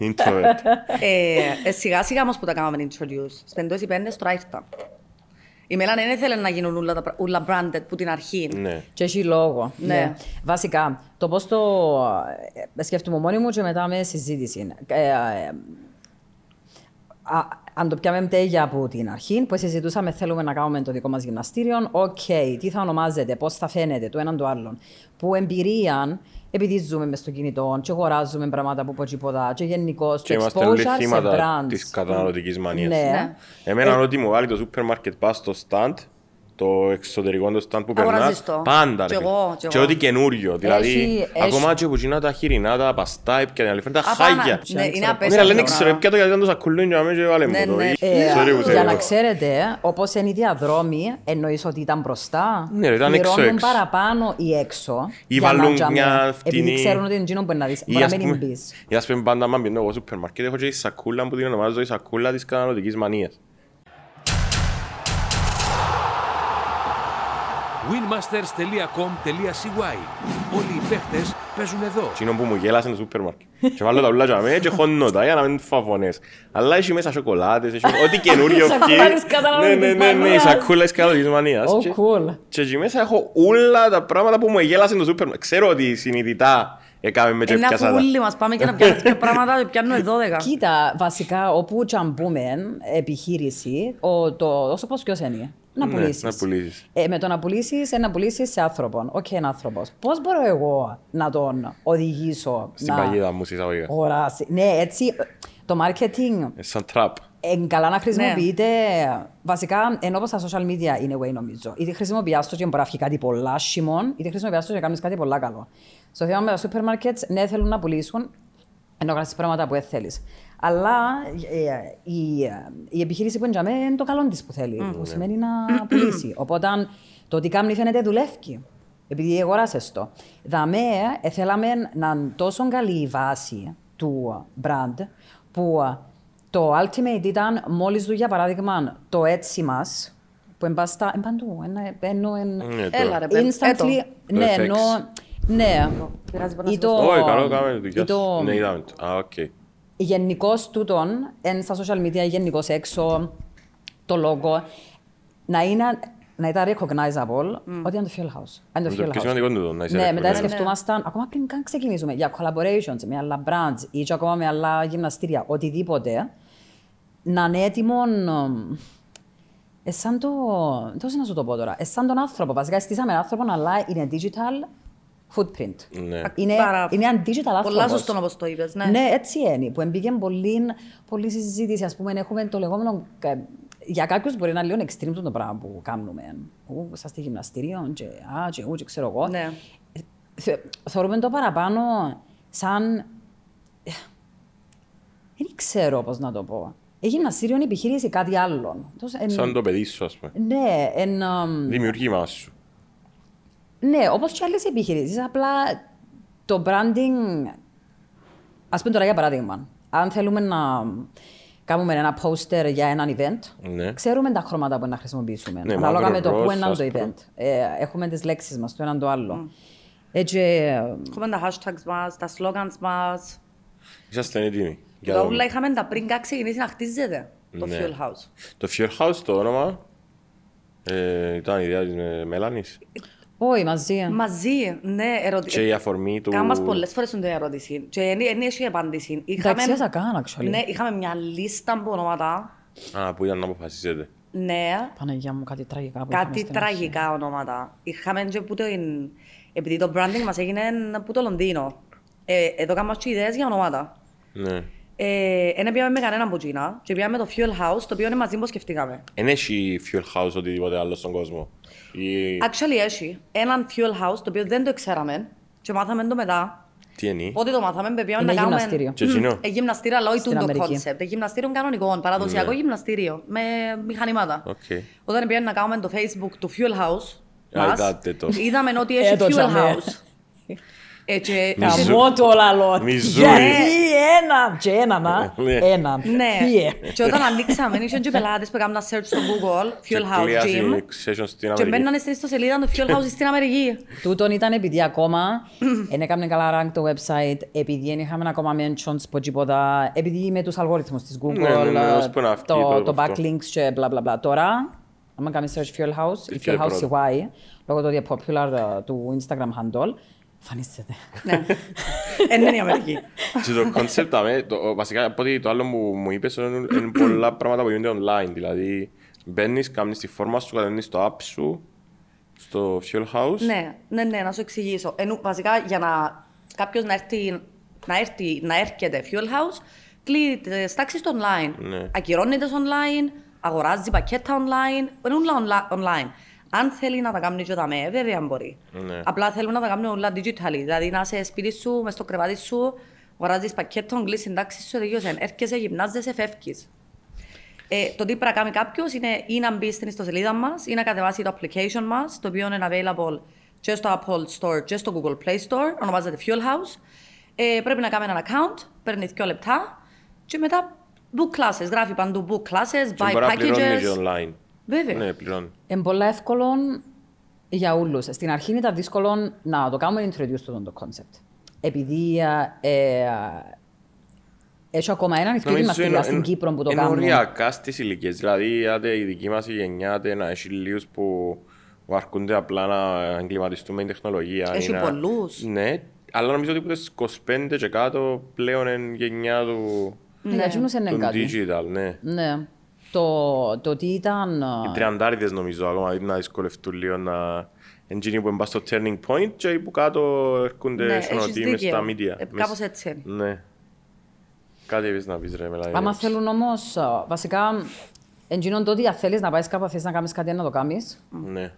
Introvert. Ε, ε, σιγά σιγά όμως που τα κάναμε introduce. Σπεντός οι πέντες τώρα ήρθα. Η Μέλα δεν ήθελε να γίνουν όλα, τα πρα- όλα branded που την αρχή. Ναι. Και έχει λόγο. Ναι. Βασικά, το πώς το ε, σκέφτομαι μόνη μου και μετά με συζήτηση. Ε, ε, α, αν το πιάσουμε τέλεια από την αρχή, που συζητούσαμε, θέλουμε να κάνουμε το δικό μας γυμναστήριο. Οκ, τι θα ονομάζεται, πώς θα φαίνεται το έναν το άλλον. Που εμπειρία, επειδή ζούμε μες στο κινητό, και αγοράζουμε πράγματα από ποτζιποδά, και γενικώς Και το είμαστε όλοι exposure σε θέματα brands. της καταναλωτικής μανίας. Ναι. Ναι. Εμένα ό,τι μου βάλει το σούπερ μάρκετ πας στο stand, το εξωτερικό το stand που Αγοράζεις περνάς, το. πάντα Κι ρε εγώ, φίλε. κι Και εγώ. ό,τι καινούριο. Δηλαδή, Έχει- ακόμα έχει- και που γίνα τα χοιρινά, τα παστά, έπια την άλλη φορά, τα Απάνα- χάγια. Ναι, είναι ξέρω. απέσιο. Ναι, αλλά δεν αυτό ξέρω, πράγμα. έπια το γιατί ήταν το σακούλιν και αμέσως έβαλε μου Ναι, το. ναι. Ή- Ε, sorry που σε για να λέω. ξέρετε, όπως είναι οι διαδρόμοι, εννοείς ότι ήταν μπροστά. Ναι, ρε, ήταν πληρώνουν έξω-έξω. παραπάνω ή έξω. Ή για να βάλουν τζάμε, μια Επειδή φτηνή- ξέρουν ότι είναι εκείνο που μπορεί να δεις. Ή Μπορεί να ας μην πούμε- μπεις. ή ας πούμε πάντα, άμα μπαίνω εγώ στο σούπερ μάρκετ, έχω και η σακούλα που την ονομάζω η σακούλα της καταναλωτικής μανίας. winmasters.com.cy Όλοι οι παίχτες παίζουν εδώ. Εκείνο που μου γέλασε στο σούπερ μάρκετ. Και βάλω τα ούλα για μένα και χώνω τα για να μην φάω φωνές. Αλλά έχει μέσα σοκολάτες, έχει ό,τι καινούριο Σακούλα της Ναι, καταναλωτικής ναι, ναι, ναι, η μανίας. σακούλα της καταναλωτικής μανίας. Oh, Και- cool. Και εκεί μέσα έχω όλα τα πράγματα που μου γέλασαν στο σούπερ μάρκετ. Ξέρω ότι συνειδητά έκαμε με και Είναι αφού πιάσα τα. όλοι μας πάμε και να πιάνουμε δύο πράγματα και πιάνουμε 12. Κοίτα, βασικά, όπου και αν μπούμε επιχείρηση, ο, το, ο σκοπός ποιος είναι; Να Ναι, πουλήσεις. να πουλήσεις. Ε, με το να πουλήσεις, ε, να πουλήσεις σε άνθρωπο. Οκ, ένα άνθρωπος. Πώς μπορώ εγώ να τον οδηγήσω Στην να παγίδα μου, στις αγωγικά. αγοράσει. Ναι, έτσι, το marketing Ε, Σαν τραπ. είναι καλά να χρησιμοποιείται. Ναι. Βασικά, ενώ όπως στα social media είναι way νομίζω. Είτε χρησιμοποιάς το και μπορεί να βγει κάτι πολλά άσιημον, είτε χρησιμοποιάς το και κάνεις κάτι πολλά καλό. Στο θέμα με τα σούπερ μάρκετ, ναι, θέλουν να πουλήσουν, ενώ κάνεις πράγματα που δεν θέλεις. Αλλά ε, η, ε, η επιχείρηση που είναι για μένα είναι το καλό της που θέλει. Που σημαίνει να πουλήσει. Οπότε το τι κάνει φαίνεται δουλεύει. Επειδή αγοράσες το. Δαμέ, ε, θέλαμε να είναι τόσο καλή η βάση του brand που ε, το ultimate ήταν μόλις του για παράδειγμα το έτσι μας που εμπάστα, εμπαντού, ένα, ενώ εν, Ναι, το- Έλα ρε, παι- instantly, έτο. ναι, FX. ενώ, ναι, Πειράζει, μπορεί να ή σε το, Όχι, καλό κάναμε δουλειά. ή το, Ναι, είδαμε το. Α, οκ. Γενικώς τούτον, εν στα social media, γενικώς έξω, το logo, να είναι να ήταν recognizable ότι είναι το Fuel House. Είναι το Είναι το Fuel πιο House. σημαντικό τούτο, να είσαι Ναι, μετά recognizable. σκεφτούμασταν, ακόμα πριν καν ξεκινήσουμε, για collaborations με άλλα brands ή και ακόμα με άλλα γυμναστήρια, οτιδήποτε, να είναι έτοιμο. Ε, σαν το. Πώς να σου το πω τώρα. Ε, σαν τον άνθρωπο. Βασικά, στήσαμε έναν άνθρωπο, αλλά είναι digital footprint. Ναι. Είναι, Πάρα- είναι ένα digital άνθρωπος. Πολλά σωστό όπως το είπες, ναι. Ναι, έτσι είναι. Που εμπήκε πολύ, πολύ συζήτηση. Ας πούμε, έχουμε το λεγόμενο. κα- Για κάποιους μπορεί να είναι λίγο extreme το πράγμα που κάνουμε. Ου, σας στη γυμναστήριο, και α, και ου, και ξέρω εγώ. Ναι. Θε- Θεωρούμε το παραπάνω σαν. ε, Δεν ξέρω πώς να το πω. Η γυμναστήριο είναι επιχείρηση κάτι άλλο. Τόσο εν- Σαν το παιδί σου, ας πούμε. Ναι, εν, αμ, Δημιουργήμα σου. Ναι, όπως και άλλες επιχειρήσεις, απλά το branding, ας πούμε τώρα για παράδειγμα, αν θέλουμε να κάνουμε ένα poster για έναν event, Ναι. ξέρουμε τα χρώματα που να χρησιμοποιήσουμε. Ναι, Ανάλογα μαύρο, με το ροζ, που είναι το άσπρο. event. Ε, έχουμε τις λέξεις μας, το έναν το άλλο. Έτσι, ε, Έχουμε τα hashtags μας, τα slogans μας. Είσαστε έτοιμοι. για Τα το- ούλα είχαμε τα πριν καν ξεκινήσει να χτίζεται το Ναι. Fuel House. Το Fuel House το όνομα ε, ήταν η ιδέα της με- Μέλανης όχι, μαζί. Μαζί, ναι, και ερωτήσει. η αφορμή του... Κάμας πολλές φορές την ερώτηση και δεν δεν έχει απάντηση. Εντάξει, θα κάνω, actually. ναι, είχαμε μια λίστα από ονόματα, Α, που ήταν να αποφασίσετε. ναι, Παναγιά μου, κάτι τραγικά που είχαμε κάτι στην αρχή. τραγικά ονόματα. Είχαμε και που το, επειδή το branding μας έγινε από το Λονδίνο. Ε, εδώ κάνουμε και ιδέες για ονόματα. Ναι. Ε, δεν πήγαμε με κανέναν από εκείνα και πήγαμε το Fuel House, το οποίο είναι μαζί που σκεφτήκαμε. Εν έχει Fuel House οτιδήποτε άλλο στον κόσμο. Ή... Actually έχει έναν Fuel House, το οποίο δεν το ξέραμε και μάθαμε το μετά. Τι είναι. Πότε το μάθαμε, πήγαμε Είναι να κάνουμε... γυμναστήριο. Και εκείνο; Ε, γυμναστήριο, αλλά όχι Στην τούτο το Αμερική. concept. Ε, γυμναστήριο κανονικό, παραδοσιακό Ναι. γυμναστήριο, με μηχανήματα. Οκ. Όταν πήγαμε να κάνουμε το Facebook του Fuel House, Α, μας, είδατε το. είδαμε ότι Ε, έχει το Fuel τζαμέ. House. Ε, και- Μιζού. Καμώ το λαλό. Μιζούρι. Γιατί ένα, και ένα, να, Ναι. ένα. Ναι, Φύε. και όταν ανοίξαμε, είχαν και πελάτες που έκαναν search στο Google, Fuel House Κλείαση Gym, session στην και Αμερική. μπαίνανε στην ιστοσελίδα του Fuel House στην Αμερική. Τούτον ήταν επειδή ακόμα δεν έκαμε καλά rank το website, επειδή δεν είχαμε ακόμα mentions από τίποτα, επειδή με τους αλγόριθμους της Google, Ναι, ναι, ναι, ε, ώσπου να βγει το, το το αυτό. backlinks και bla bla bla. Τώρα, άμα κάνεις search Fuel House, η Τι Fuel είναι House πρώτο; CY, λόγω του ότι είναι popular ε, του Instagram handle, εμφανίζεται. Ναι. Εν είναι η Αμερική. Και το concept, βασικά από ότι το άλλο που μου είπες είναι είναι πολλά πράγματα που γίνονται online. Δηλαδή, μπαίνεις, κάνεις τη φόρμα σου, κατεβαίνεις το app σου, στο Fuel House. Ναι, ναι, ναι, να σου εξηγήσω. Ενώ, βασικά για να κάποιος να έρθει, να έρθει, να έρχεται Fuel House, κλείνει τις τάξεις του online. Ναι. Ακυρώνει τες του online, αγοράζει πακέτα online, είναι όλα onla- online. Αν θέλει να τα κάνει και τα με, βέβαια μπορεί. Ναι. Απλά θέλουμε να τα κάνουμε όλα digital. Δηλαδή να είσαι σπίτι σου, μες στο κρεβάτι σου, αγοράζεις πακέτο, κλείσεις την τάξη σου, τελείωσε. Έρχεσαι, γυμνάζεσαι, φεύγεις. Ε, το τι πρέπει να κάνει κάποιος είναι ή να μπει στην ιστοσελίδα μας ή να κατεβάσει το application μας, το οποίο είναι available και στο Apple Store και στο Google Play Store. Ονομάζεται Fuel House. Ε, πρέπει να κάνει ένα account, παίρνει δύο λεπτά και μετά book classes. Γράφει παντού book classes, Και buy μπορεί να πληρώνεις και packages. online. Βέβαια. Ναι, πληρώνει. Είναι πολύ εύκολο για όλους. Στην αρχή ήταν δύσκολο να το κάνουμε introduce το το concept. Επειδή ε, ε, έχει ακόμα έναν ευκαιρία Νομίζω μας είναι- στην είναι- Κύπρο που το είναι κάνουν. οριακά στις ηλικίες. Δηλαδή, άντε η δική μας η γενιά άντε να έχει λίγους που που αρκούνται απλά να εγκληματιστούν με την τεχνολογία. Έχει ή να- πολλούς. Ναι, αλλά νομίζω ότι από τις 25 και κάτω πλέον είναι γενιά του, Ναι, για εκείνους είναι του κάτι. digital, ναι. Ναι. Το, το τι ήταν... Οι ε, τριαντάριδες νομίζω ακόμα να δυσκολευτούν λίγο να... Εντζήνοι που είναι στο turning point και οι που κάτω έρχονται Ναι, σαν έχεις ότι είμαι στα δίκιο. media. Ε, Μες- κάπως έτσι είναι. Ναι. Κάτι είπες να πεις ρε Μελάνη. Άμα θέλουν όμως, ε, βασικά, εντζήνων το ότι αν θέλεις να πάεις κάπου, θες να κάνεις κάτι να το κάνεις, Ναι.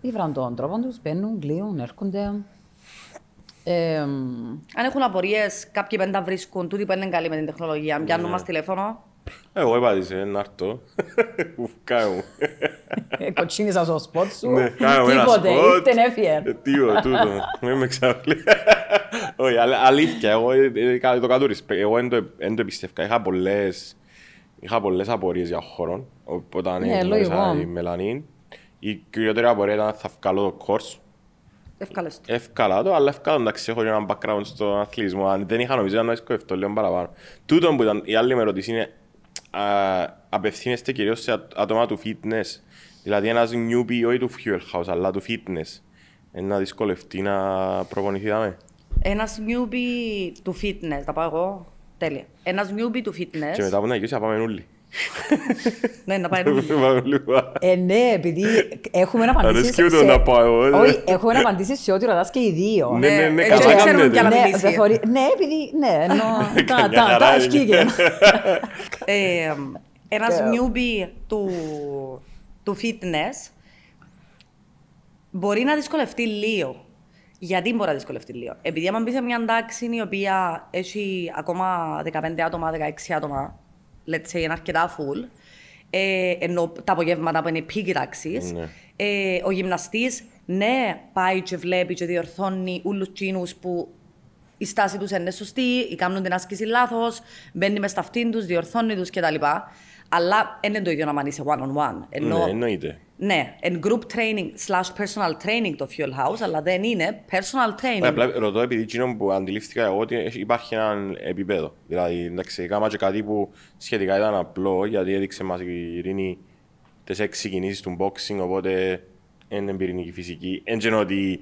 ήβραν τον τρόπο τους, μπαίνουν, κλείουν, έρχονται. Ε, Αν έχουν απορίες, κάποιοι πέντε τα βρίσκουν, τούτοι που είναι καλοί με την τεχνολογία. Πιάνουν Ναι. μας τηλέφωνο. Εγώ έπατησα να έρθω. Ουφ, κάνε μου. ε, κοτσίνησα στο σποτ σου, Ναι, κάνε μου ένα τίποτε, σποτ. ήρθε έφυγε. Ε, Τίο, τούτο. Μην με ξαφλεί. Όχι, αλ- αλήθεια, εγώ ε, ε, κα- το κάτω respect. Εγώ δεν το- δεν το εμπιστεύκα. Είχα πολλές, είχα πολλές απορίες για χώρο. Όταν Ναι, γνώρισα λογικό. η Μελανή. Η κυριότερη απορία ήταν θα βγάλω το course. Εύκολες. Εύκολα το, αλλά εύκολα εντάξει, έχω και έναν background στον αθλητισμό. Αν δεν είχα νομίζω ήταν να δυσκολευτώ λίγο παραπάνω. Τούτο που ήταν η άλλη με ερώτηση είναι α, απευθύνεστε κυρίως σε άτ- άτομα του fitness. Δηλαδή ένας newbie όχι του fuel house, αλλά του fitness. Είναι να δυσκολευτεί να προπονηθεί δάμε. Ένας newbie του fitness, θα πάω εγώ. Τέλεια. Ένας newbie του Και fitness. μετά από να γυρίσει θα πάμε όλοι. Ναι, να πάει. Πάμε όλοι. Ε, ναι, επειδή έχουμε να απαντήσεις Αρέσκει μου το να πάω εγώ, ε. Όχι, έχουμε να απαντήσεις σε ό,τι ρωτάς και οι δύο. Ναι, ναι, ναι, ε, καλά και ξέρουμε κάνετε. κι άλλα Ναι, μιλήσει. δεν θωρεί- ναι, επειδή, ναι, εννοώ, τα, Καμιά τα, χαρά τα είναι. ευκήγεν. Ε, ένας Και- newbie του, του fitness μπορεί να δυσκολευτεί λίγο. Γιατί μπορεί να δυσκολευτεί λίγο; Επειδή άμα μπει σε μια τάξη η οποία έχει ακόμα 15 άτομα, 16 άτομα, let's say, είναι αρκετά full, ε, ενώ τα απογεύματα που είναι peak τάξης, Ναι. ε, ο γυμναστής, ναι, πάει και βλέπει και διορθώνει όλους τσίνους που η στάση τους είναι σωστή, ή κάνουν την άσκηση λάθος, μπαίνει μες στα αυτήν τους, διορθώνει τους κτλ. Αλλά δεν είναι το ίδιο να μ' είσαι one-on-one. Ενώ, Ναι, εννοείται. Ναι, εν group training slash personal training το Fuel House, αλλά δεν είναι personal training. Ε, Απλά ρωτώ επειδή εκείνο που αντιλήφθηκα εγώ ότι έχει- υπάρχει ένα επίπεδο. Δηλαδή, εντάξει, έκανα και κάτι που σχετικά ήταν απλό, γιατί έδειξε μας η Ειρήνη τις έξι κινήσεις του boxing, οπότε είναι πυρηνική φυσική. Δεν ξέρω ότι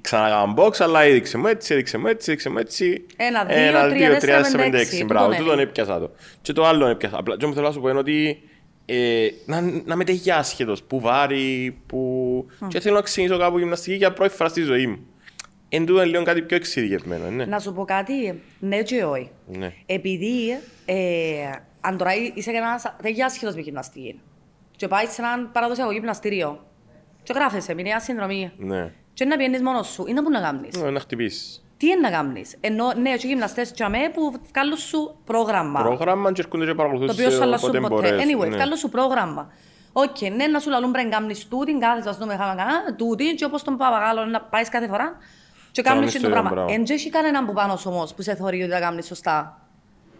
ξανακάμαν box, αλλά έδειξε μου έτσι, έδειξε μου έτσι, έδειξε μου έτσι. Ένα, δύο, τρία, τέσσερα, πέντε, έξι. Μπράβο, Τούτον τούτον είναι. έπιασα το. Και το άλλο έπιασα. Απλά, και όμως θέλω να σου πω είναι ότι ε, να, να με τέχει άσχετος, που βάρη, που... Και θέλω να ξεκινήσω κάπου γυμναστική για πρώτη φορά στη ζωή μου. Εν τούτο είναι λίγο κάτι πιο εξειδικευμένο, ναι. Να σου πω κάτι, ναι και όχι. Ναι. Επειδή ε, αν τώρα είσαι ένας τέλεια άσχετος με γυμναστική και πάει σε έναν παραδοσιακό γυμναστήριο και γράφεσαι μηνιαία συνδρομή Ναι. και να πιένεις μόνος σου, είναι που να κάνεις. Ναι, Να χτυπήσεις. Τι είναι να κάνεις. Ενώ ναι, έχει γυμναστές τζιαμέ που βγάλουν σου πρόγραμμα. Πρόγραμμα και έρχονται και παρακολουθούν Το οποίο σου σε αλλάσουν όποτε ποτέ. μπορείς, Anyway, ναι. βγάλουν σου πρόγραμμα. Οκ, ναι, να σου λαλούν πρέπει να κάνεις τούτη, κάθεσαι ας δούμε χάμε κανένα, τούτη και όπως τον παπαγάλο να πάεις κάθε φορά. Και κάνεις Κάνεις το το ίδιο πράγμα. πράγμα. Εν και έχει κανέναν που πάνω σου όμως που σε θωρεί ότι τα κάνεις σωστά.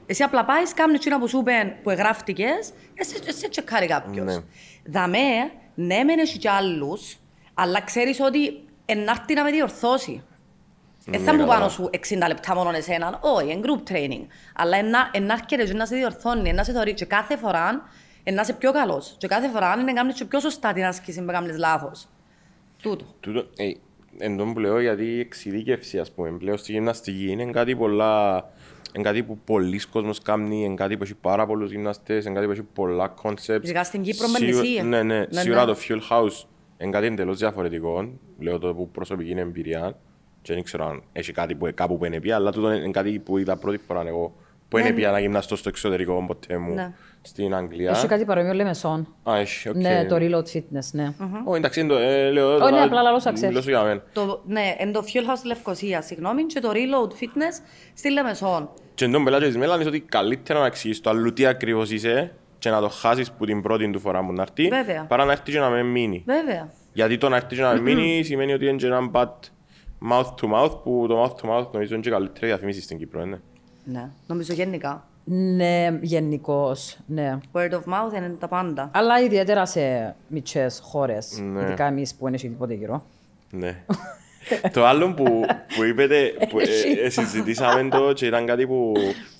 Εσύ απλά πάεις, κάνεις εκείνα που σου είπαν που εγγράφτηκες, εσύ, εσύ τσεκάρει κάποιος. Ναι. Δαμέ, ναι μεν έχει κι άλλους, αλλά ξέρεις ότι ενάρτη να με διορθώσει. Δεν θα Ναι, μου καλά. πάνω σου 60 λεπτά μόνο εσέναν, όχι, εν group training. Αλλά ενά- ενάρκεται και να σε διορθώνει, να σε θωρεί και κάθε φορά να είσαι πιο καλός. Και κάθε φορά είναι να κάνεις και πιο σωστά την άσκηση που κάνεις λάθος. Τούτο. Τούτο, ε, εν τω που λέω γιατί η εξειδίκευση, ας πούμε, πλέον στη γυμναστική είναι κάτι πολλά... Είναι κάτι που πολλοί κόσμος κάνει, είναι κάτι που έχει πάρα πολλούς γυμναστές, είναι κάτι που έχει πολλά concepts. Ειδικά στην Κύπρο με Σίγου- νησί. Ναι, ναι, Ναι, σίγουρα ναι. το Fuel House είναι κάτι εντελώς διαφορετικό. Λέω το που προσωπική είναι εμπειρία. Και δεν ξέρω αν έχει κάτι που, κάπου που είναι πια, αλλά τούτο είναι κάτι που είδα πρώτη φορά εγώ. Που είναι Ναι, πια να γυμναστώ στο εξωτερικό ποτέ μου, Ναι. στην Αγγλία. Έχει κάτι παρόμοιο Λεμεσόν. Α, έχει, οκ. Ναι, το Reload Fitness, ναι. Ω, εντάξει, είναι το, ε, λέω, ναι, τώρα απλά λαλώς ξέρεις. μιλώ σου για μένα. Το, ναι, εν το Fuel House στη Λευκοσία, συγγνώμη, και το Reload Fitness στη Λεμεσόν. Και τον πελάτη εμέναν ότι καλύτερα να εξηγείς το αλλού τι ακριβώς είσαι και να το χάσεις που την πρώτη του φορά μου να έρθει, Βέβαια. παρά να έρθει και να μεν μείνει. Βέβαια. Γιατί το να έρθει και να μεν μείνει σημαίνει ότι είναι και ένα bad mouth to mouth, που το mouth to mouth νομίζω είναι και καλύτερη διαφήμιση στην Κύπρο, είναι. Ναι, νομίζω γενικά. Ναι, γενικώς, ναι. Word of mouth είναι τα πάντα. Αλλά ιδιαίτερα σε μικρέ χώρες, Ναι. ειδικά εμείς που είναι τίποτε γύρω. Ναι. το άλλο που, που είπετε, που ε, ε, συζητήσαμε το και ήταν κάτι που,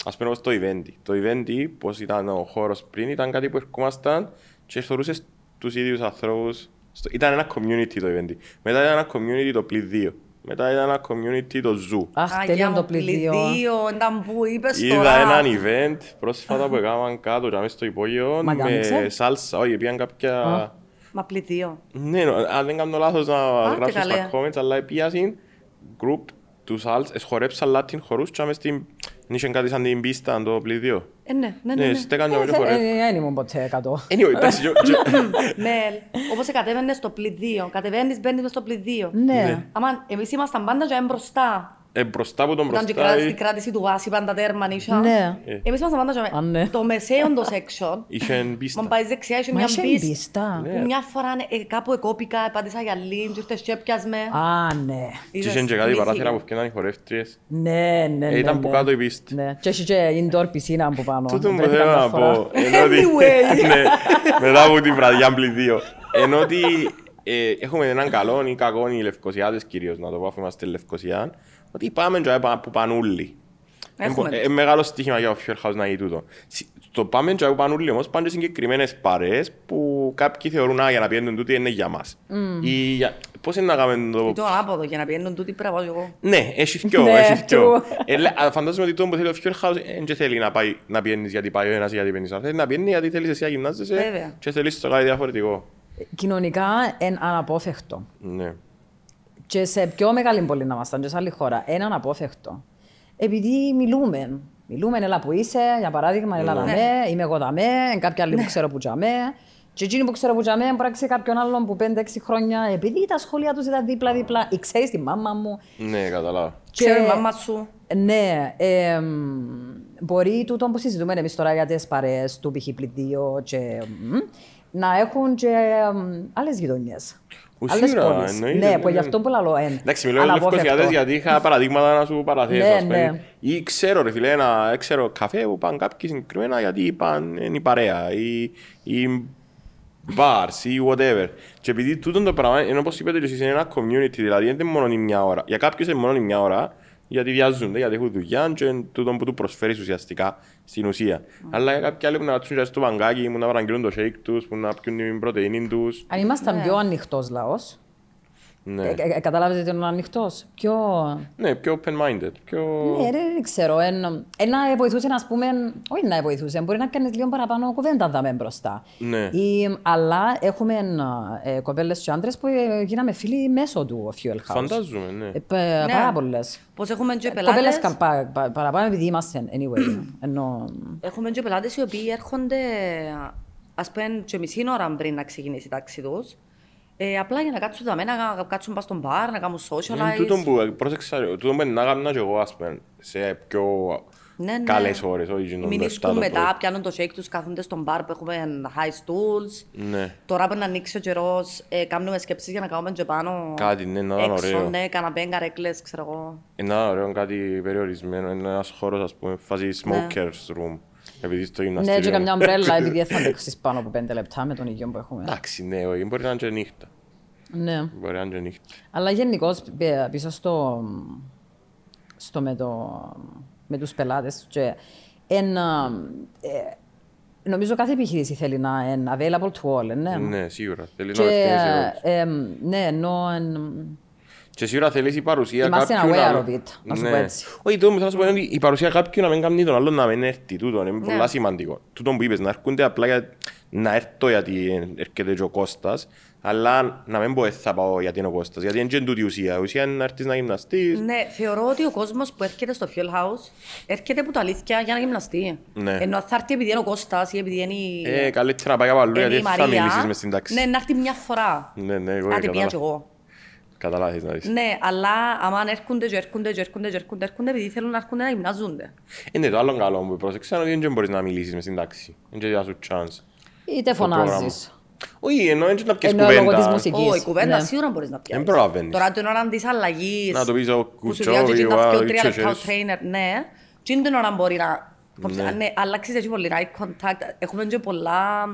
ας πούμε όπως το event. Το event, πώς ήταν ο χώρος πριν, ήταν κάτι που ερχόμασταν και θεωρούσες τους ίδιους ανθρώπους. Στο- Ήταν ένα community το event. Μετά ήταν ένα community το πλη 2. Μετά ήταν ένα community το zoo. Αχ, Αγιά τέλειον μου, το πληδίο. πληδίο, ήταν που είπες Είδα τώρα. έναν event πρόσφατα που έκαναν κάτω και μέσα στο υπόγειο Μα με κάμιξε; σάλσα. Όχι, πήγαν κάποια... Μα πληδίο. Ναι, νο- αν δεν κάνω λάθος να τι γράψω καλέ. στα comments, αλλά πήγαν group του σάλς, εσχορέψαν Latin χορούς και μες στην... Είχε κάτι σαν την πίστα, το πληδίο. Ε, ναι, ναι, ναι. Ναι, ναι. στέκαν και με και χορεύουν. Δεν ήμουν ποτέ κάτω. Anyway, εντάξει, και- και- Μελ, όπως κατέβαινες στο πληδίο, κατεβαίνεις, μπαίνεις μες στο πληδίο. Ναι. Άμα εμείς ήμασταν πάντα και μπροστά. Ε, μπροστά από τον Ήταν και μπροστά κράτηση, ε, κράτηση του βάση, πάντα τέρμα νύσια. Ναι. Εμείς ήμασταν πάντα και Α, ναι. το μεσαίο το section. είχε Μα πίστα. πάει δεξιά, είχε Μα μια είχε πίστα. πίστα. Ναι. Που μια φορά ε, κάπου εκόπηκα, επάντησα για λίν, και ήρθες και έπιας με. Α, ναι. Και είχε και κάτι παράθυρα που φτιάχναν οι χορεύτριες. Ναι, ναι, Ε, ναι. ήταν που ναι. κάτω η πίστα. Ναι. Και έχει και indoor πισίνα από πάνω. Τούτο που Βρέθηκα θέλω μια να φορά. πω, ενώ ότι, Anyway. ναι, μετά από την βραδιά πληδίο, ενώ ότι ε, έχουμε έναν καλό ή κακό οι Λευκοσιάτες κυρίως, να το πω αφού είμαστε Λευκοσιά, ότι πάμε και πάμε που πάνε όλοι. Έχουμε. Είναι μεγάλο στοίχημα για το Fuel House να γίνει τούτο. Σι- Το πάμε και που πάνε όλοι όμως πάνε και συγκεκριμένες παρέες που κάποιοι θεωρούν «Α, για να πιένουν τούτοι είναι για μας. Ή για... Πώς είναι να κάνουμε το... Ή το ανάποδο, για να πιένουν τούτοι πρέπει να πάω κι εγώ. Ναι, έχει δυο, Ναι, έχει δυο. true. Ε, λέ- α, Φαντάζομαι ότι το που θέλει το Fuel House δεν θέλει να, πάει, να πιένεις γιατί πάει ο ένας ή γιατί πιένεις ο άλλος. Θέλει να πιένει γιατί θέλεις εσύ να γυμνάζεσαι Βέβαια. και θέλεις το κάτι διαφορετικό. Κοινωνικά είναι αναπόφευκτο. Ναι. Και σε πιο μεγάλη πόλη να ήμασταν, και σε άλλη χώρα, είναι αναπόφευκτο. Επειδή μιλούμε. Μιλούμε, έλα που είσαι, για παράδειγμα, έλα δαμέ, είμαι εγώ δαμέ, είναι κάποια άλλοι που ξέρω που τζαμέ. Και εκείνοι που ξέρω που τζαμέ, μπορεί να ξέρει κάποιον άλλον που 5-6 χρόνια, επειδή τα σχόλια τους ήταν δίπλα-δίπλα, ή ξέρεις τη μάμα μου. Ναι, καταλάβω. Ξέρω η μάμα σου. Ναι, ε, μπορεί τούτο που συζητούμε εμείς τώρα για τις παρέες του π.χ. πληδίο και, μ, να έχουν και άλλες γειτονιές. Ου, Άλλες σίγουρα, πόλεις. εννοείται, Ναι, που ναι, γι' ναι. αυτό που λέω. εν, Εντάξει, μιλώ για αναπόφευκτο. Λευκοσιάτες γιατί είχα παραδείγματα να σου παραθέσω. Ναι, ας πούμε. ναι. Ή ξέρω ρε φίλε, ένα ε, ξέρω, καφέ που πάνε κάποιοι συγκεκριμένα γιατί πάνε είναι η παρέα ή, ή bars ή whatever. Και επειδή τούτο το πράγμα, είναι όπως είπατε και εσείς, είναι ένα community, δηλαδή δεν είναι μόνο η μια ώρα. Για κάποιους είναι μόνο η μια ώρα, γιατί βιάζονται, γιατί έχουν δουλειά και είναι τούτο που του προσφέρεις ουσιαστικά στην ουσία. Αλλά για κάποιοι άλλοι που να κάτσουν και στο παγκάκι, που να παραγγείλουν το shake τους, που να πιούν την πρωτεΐνη τους. Αν ήμασταν πιο ανοιχτός λαός, Ναι, ε, ε, καταλάβετε τι είναι ανοιχτός. Πιο. ναι πιο open-minded, πιο... Ναι, δεν ξέρω. Εν, εν να βοηθούσε, να πούμε, όχι να βοηθούσε, μπορεί να κάνεις λίγο παραπάνω κουβέντα δάμε μπροστά. Ναι. Ή, αλλά έχουμε ε, κοπέλες και άντρες που ε, γίναμε φίλοι μέσω του Fuel House. Φαντάζομαι, ναι. Ε, πε- Πάρα πολλές. Πως έχουμε και Κοπέλες πελάτες. πα, πα, παραπάνω επειδή είμαστε, anyway. Ενώ, Έχουμε και πελάτες οι οποίοι έρχονται, ας πούμε, και μισή ώρα πριν να ξεκινήσει η τάξη τους. Ε, απλά για να κάτσουν δαμέ, να κάτσουν πας στον μπαρ, να κάνουν Είναι socialize. τούτο που πρόσεξα, τούτο που να έκανα και εγώ, ας πούμε, σε πιο Ναι, ναι. καλές ώρες, όχι γίνονται Μηνίσκουν μετά, πιάνουν το shake τους, κάθονται στον μπαρ που έχουμε high stools. Ναι. Τώρα που να ανοίξει ο καιρός, ε, κάνουμε σκέψεις για να κάνουμε και πάνω. Κάτι, ναι, να ήταν έξω, ωραίο. ναι, καναπέ, καρέκλες, ξέρω εγώ. Ένα ωραίο, κάτι περιορισμένο, είναι ένας χώρος, ας πούμε, φάση smokers room. Επειδή στο Ναι, γυμναστήριο... και καμιά ομπρέλα, επειδή δεν θα αντέξεις πάνω από πέντε λεπτά με τον υγιό που έχουμε. Εντάξει, ναι, όχι, μπορεί να είναι και νύχτα. Ναι. Μπορεί να είναι και νύχτα. Αλλά γενικώς πίσω στο, στο με, το, με τους πελάτες και εν, α, ε, νομίζω κάθε επιχείρηση θέλει να είναι available to all, ναι. Ναι, σίγουρα. Θέλει να Και, ευθύνεσαι όλους. ε, ε, ναι, ενώ εν, Και σίγουρα θέλεις η παρουσία Είμαστε κάποιου aware να... of it, να σου πω Ναι. έτσι. Όχι, το που θέλω να σου πω είναι ότι η παρουσία κάποιου να μην κάνει τον άλλον να μην έρθει. Τούτο είναι Ναι. πολύ σημαντικό. Τούτο που είπες, να έρχονται απλά για... να έρθω γιατί έρχεται και ο Κώστας, αλλά να μην πω «Ε, θα πάω γιατί είναι ο Κώστας. Γιατί είναι και τούτη η ουσία. Η ουσία είναι να έρθεις να γυμναστείς. Ναι, θεωρώ ότι ο κόσμος που έρχεται στο Fuel House έρχεται από τα αλήθεια για να γυμναστεί. Ναι. Ενώ θα έρθει επειδή είναι ο Κώστας ή επειδή είναι η, Ε, καλύτερα να πάει κάπου αλλού είναι γιατί η δεν θα Μαρία. μιλήσεις μες στην τάξη. Ναι, να έρθει μια φορά. Ναι, ναι, εγώ Άντε πήγα κατάλαβα. κι εγώ. Καταλάβεις να δεις. Ναι, αλλά άμα έρχονται και έρχονται και έρχονται και έρχονται, έρχονται επειδή θέλουν να έρχονται να γυμνάζονται. Είναι το άλλο καλό που πρόσεξα είναι ότι δεν μπορείς να μιλήσεις μες στην τάξη. Δεν και σου chance. είτε φωνάζεις. Όχι, ενώ δεν να πιες Ενώ λόγω της κουβέντα. μουσικής. Όχι, κουβέντα ναι. σίγουρα μπορείς να πιάσεις. Δεν προλαβαίνεις. Τώρα την ώρα της αλλαγής, Να το πεις ο που σου κουτσό, βγάζει ή και ο τα άλλο, δυο τρία ή λεπτά ο τσέσες. trainer, ναι. Τι είναι την ώρα μπορεί να... Ναι. Ναι, αλλάξεις έτσι πολύ, eye contact. Έχουμε και πολλά...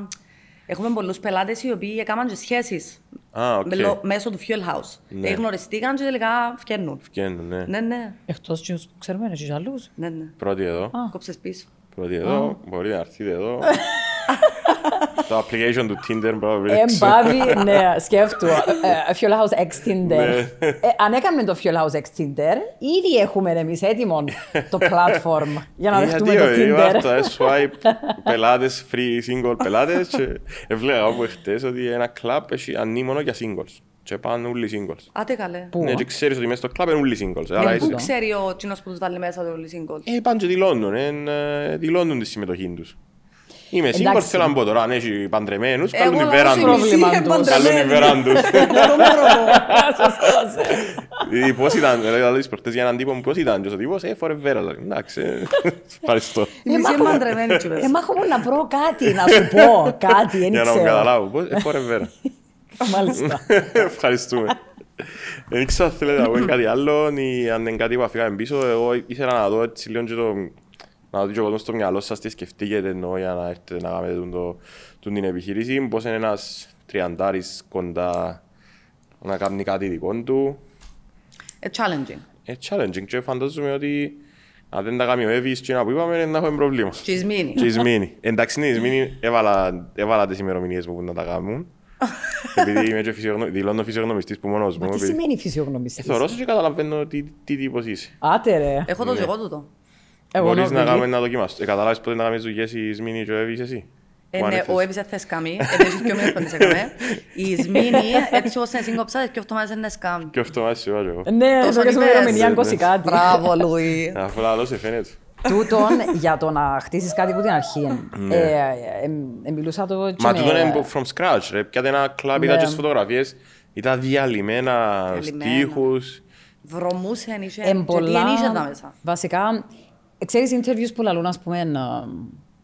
Έχουμε πολλούς πελάτες οι οποίοι έκαναν και σχέσεις Α, οκ. με λο- μέσω του Fuel House. Ναι. Ε, Γνωριστήκαν και τελικά φκαίνουν. Φκαίνουν, ναι. Ναι, ναι, Εκτός και ξέρουμε, είναι και άλλους. ναι, ναι. Πρώτη εδώ. Κόψες πίσω. Πρώτη εδώ. Μπορεί να έρθετε εδώ. Το application του Tinder μπορεί να βρει. Εμπάβει, ναι, σκέφτου. ε, Fuel House X Tinder. Ναι. Ε, Αν έκαμε το Fuel House X Tinder, ήδη έχουμε εμείς έτοιμο το platform για να δεχτούμε το Γιατί Tinder. αυτά, ε, swipe, πελάτες, free single πελάτες και έβλεπα από χτες ότι ένα κλαμπ έχει ανήμονο για singles. Και πάνε όλοι singles. Άτε καλέ. Πού; Ναι, και ξέρεις ότι μέσα στο κλαμπ είναι όλοι singles. Άρα Ε, Πού είσαι... ξέρει ο κοινός που τους βάλει μέσα το single. Ε, πάνε και δηλώνουν, ε, ε, δηλώνουν τη συμμετοχή τους. Είμαι single, Εντάξει. θέλω να πω τώρα, αν έχει παντρεμένους, Εγώ καλούν την λαό βέραν σου τους. πρόβλημα μισή, τους. Καλούν την παντρεμένη. βέραν τους. Το μωρό μου. Δηλαδή, Πώς ήταν, δηλαδή τις προχτές για έναν τύπο μου, πώς ήταν, και ο τύπος, ε, forever, αλλά εντάξει, ε, ευχαριστώ. Η μισή είναι παντρεμένη και πες. Ε, μα έχω μόνο να βρω κάτι, να σου πω κάτι, δεν Για να μου ξέρω. καταλάβω, πώς, ε, forever. Μάλιστα. Ευχαριστούμε. Δεν ξέρω αν θέλετε να πω κάτι άλλο ή αν είναι κάτι που αφήγαμε πίσω. Εγώ ήθελα να δω έτσι λίγο και το... Να δω και ο κόσμος στο μυαλό σας τι σκεφτείτε εννοώ για να έρθετε να κάνετε τον το, τον την επιχείρηση. Πώς είναι ένας τριαντάρης κοντά να κάνει κάτι δικό του. Ε, challenging. Ε, challenging και φαντάζομαι ότι αν δεν τα κάνει ο Εύης και να που είπαμε να έχουμε πρόβλημα. Και η Σμήνη. Και η Σμήνη. Εντάξει, ναι, η Σμήνη έβαλα, έβαλα τις ημερομηνίες μου που να τα κάνουν. Επειδή είμαι και φυσιογνω... δηλώνω φυσιογνωμιστής που μόνος μου. Μα τι επειδή- σημαίνει Ε, φυσιογνωμιστής. Θωρώ σε και καταλαβαίνω τι, τι τύπος είσαι. Άτε ρε. Έχω το και εγώ τούτο. Εγώ Μπορείς να νοβιλή. κάνουμε να δοκιμάσω. Ε, καταλάβεις πότε να κάνεις δουλειές η Σμήνη και ο Εύης εσύ; Ε, Που ναι, ανέφερες. ο Εύης δεν θες κάμει, ε, έχει πιο μήνες παντές έκαμε. Η Σμήνη, έτσι όπως είναι σύγκοψα, και αυτό μας είναι σκάμ. Και αυτό μας σιγά και εγώ. Ναι, Τόσο το και σου είπες. ημερομηνία Ναι, 20 ναι. κάτι. Μπράβο, Λουί. Αφού λαλός σε φαίνεται. Τούτον για το να χτίσεις κάτι από την αρχή. Ναι. Ε, ε, ε, Μιλούσα το και Μα με- τούτο είναι from scratch ρε. Πιάτε ένα κλαμπ, είδα Ναι. και στις φωτογραφίες. Ήταν διαλυμένα Διαλυμένα. στίχους. Βρωμούσεν, είχε. Εν Και τι πολλά, ενίσχυε τα μέσα. βασικά, ξέρεις interviews που λαλούν, ας πούμε, ε,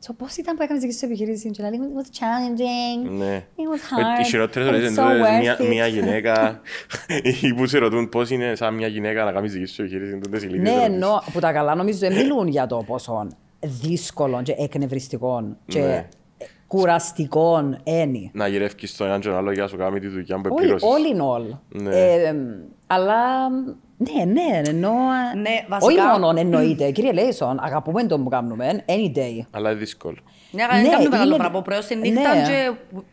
so πώς ήταν που έκανες δική σου επιχείρηση και λέει, it was challenging, Ναι. it was Ε, hard, Οι χειρότερες but ώρες it's είναι so τούτες, worth μια- it. μια γυναίκα ή που σε ρωτούν πώς είναι σαν μια γυναίκα να κάνεις δική σου επιχείρηση. τούτες οι λίγες Ναι, ερωτήσεις. ενώ που τα καλά νομίζω δεν μιλούν για το πόσο δύσκολο και εκνευριστικό και Ναι. Κουραστικό είναι. Να γυρεύκεις τον έναν και τον άλλο για να σου κάνει τη δουλειά που Όλοι, επληρώσεις. all in all. Ναι. Ε, εμ, αλλά ναι, ναι, εννοώ. Ναι, Όχι βασικά- μόνο εννοείται. Κύριε Λέισον, αγαπούμε τον που κάνουμε, any day. Αλλά είναι δύσκολο. Μια Ναι, δεν κάνουμε μεγάλο είναι- πράγμα. Πρωί στη νύχτα ναι. και-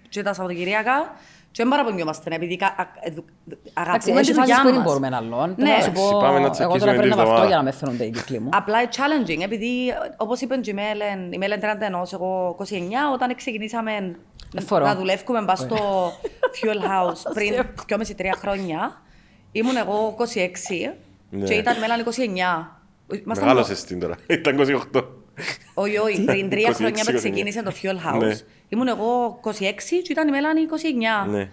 και τα Σαββατοκυριακά και δεν παραπονιόμαστε, επειδή κα- α- ε, δου- Εντάξει, αγαπούμε τη έχει φάσεις δουλειά που δεν μας. μπορούμε άλλον. Ναι. Τώρα να σου πω, Εντάξει, πάμε να Εγώ τσακίσουμε τώρα πρέπει την να βαφτώ εβδομάδα. για να με φέρουν οι κύκλοι μου. Απλά είναι challenging, επειδή όπως είπε και η Μέλεν, η Μέλεν 31, εγώ 29, όταν ξεκινήσαμε φορώ. να δουλεύουμε μπας στο Fuel House πριν 2,5-3 χρόνια, ήμουν εγώ 26 Ναι. και ήταν η Μέλαν 29. Ήμασταν- Μεγάλωσες την τώρα. Ήταν 28. Όχι, όχι, πριν τρία 26, χρόνια που 29. ξεκίνησε το Fuel House, Ναι. ήμουν εγώ 26 και ήταν η Μέλαν 29. Ναι.